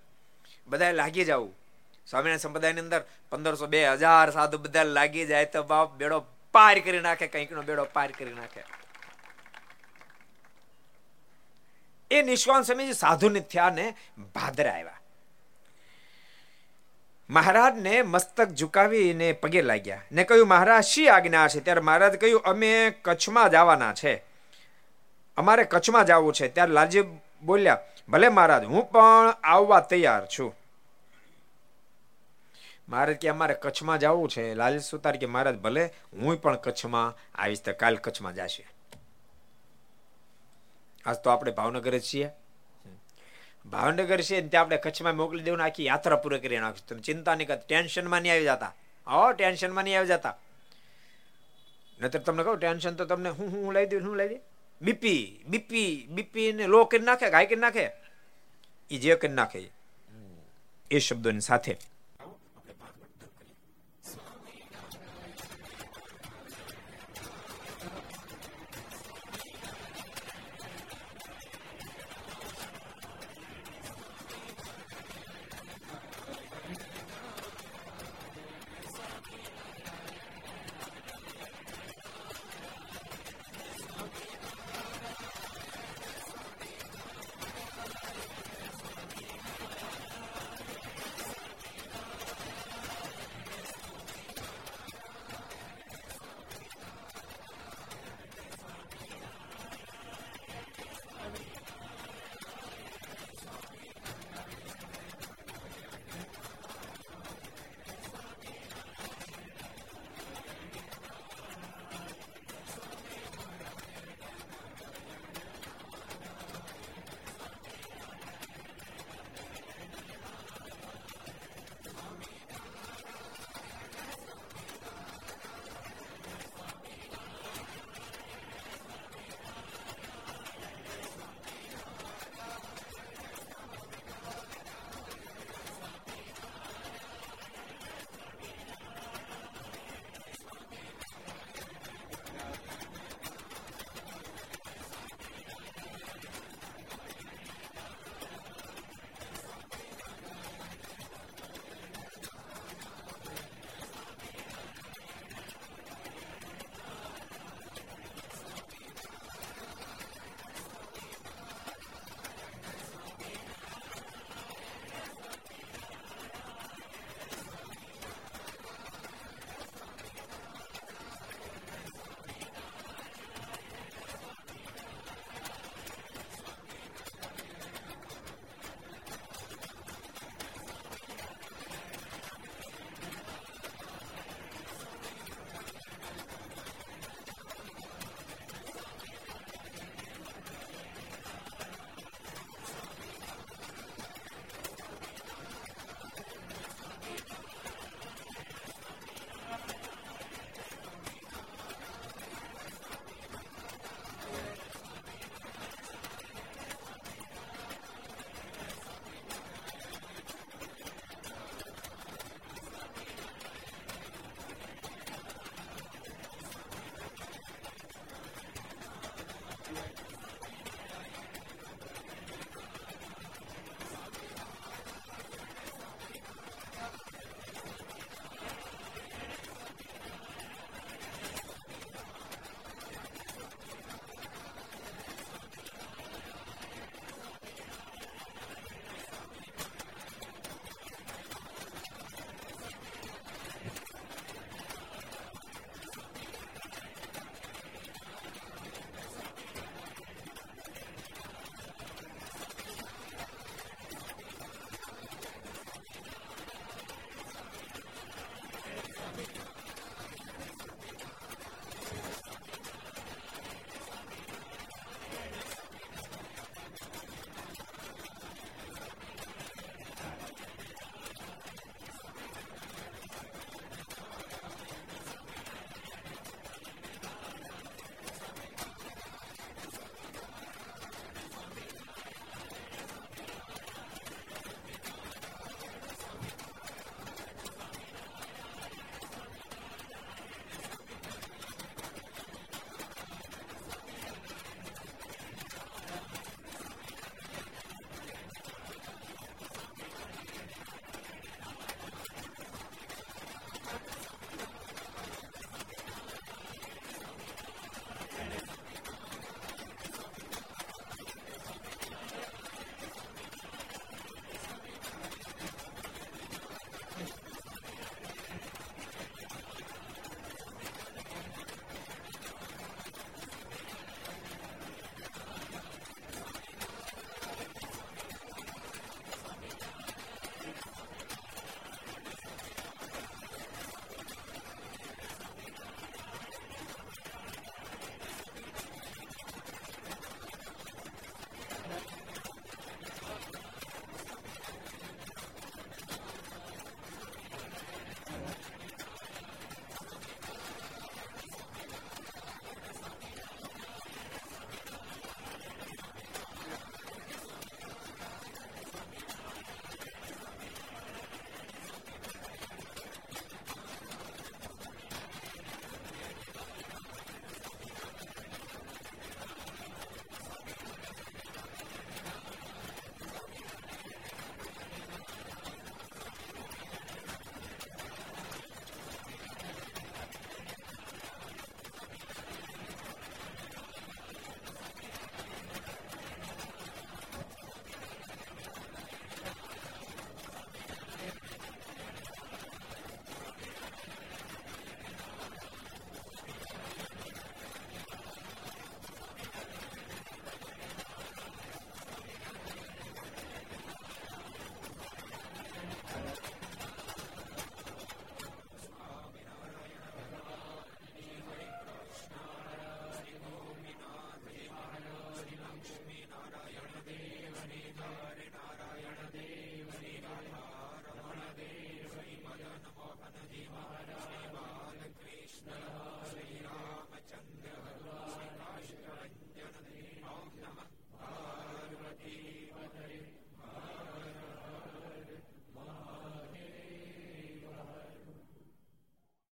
બધા લાગી જવું. સ્વામિનારાયણ સંપ્રદાયની અંદર પંદરસો બે હજાર સાધુ બધા લાગી જાય તો બાપ બેડો પાર કરી નાખે કંઈક નો બેડો પાર કરી નાખે. એ નિષ્કાંત સ્વામીજી સાધુ ને થયા ને ભાદરા આવ્યા. મહારાજને મસ્તક ઝુકાવીને પગે લાગ્યા ને કહ્યું, મહારાજ, શી આજ્ઞા છે? ત્યારે મહારાજ કહ્યું, અમે કચ્છમાં જવાના છે. અમારે કચ્છમાં જવું છે. ત્યારે લાલજી બોલ્યા, ભલે મહારાજ, હું પણ આવવા તૈયાર છું. મહારાજ કે અમારે કચ્છમાં જવું છે. લાલ સુતાર કે મહારાજ ભલે હું પણ કચ્છમાં આવીશ તો કાલ કચ્છમાં જશે. આજ તો આપણે ભાવનગર જ છીએ. ભાવનગર છે ત્યાં આપણે કચ્છમાં મોકલી દેવું આખી યાત્રા પૂરી કરી નાખશું. તમે ચિંતા નહીં કરતા ટેન્શનમાં નહીં આવી જતા. હો, ટેન્શનમાં નહીં આવી જતા. નહીતર તમને કહું, ટેન્શન તો તમને હું હું લઈ દઉં હું લઈ દઉં બીપી બીપી બીપી ને લો કરી નાખે ગાય કરી નાખે? એ જે કરી નાખે એ શબ્દોની સાથે.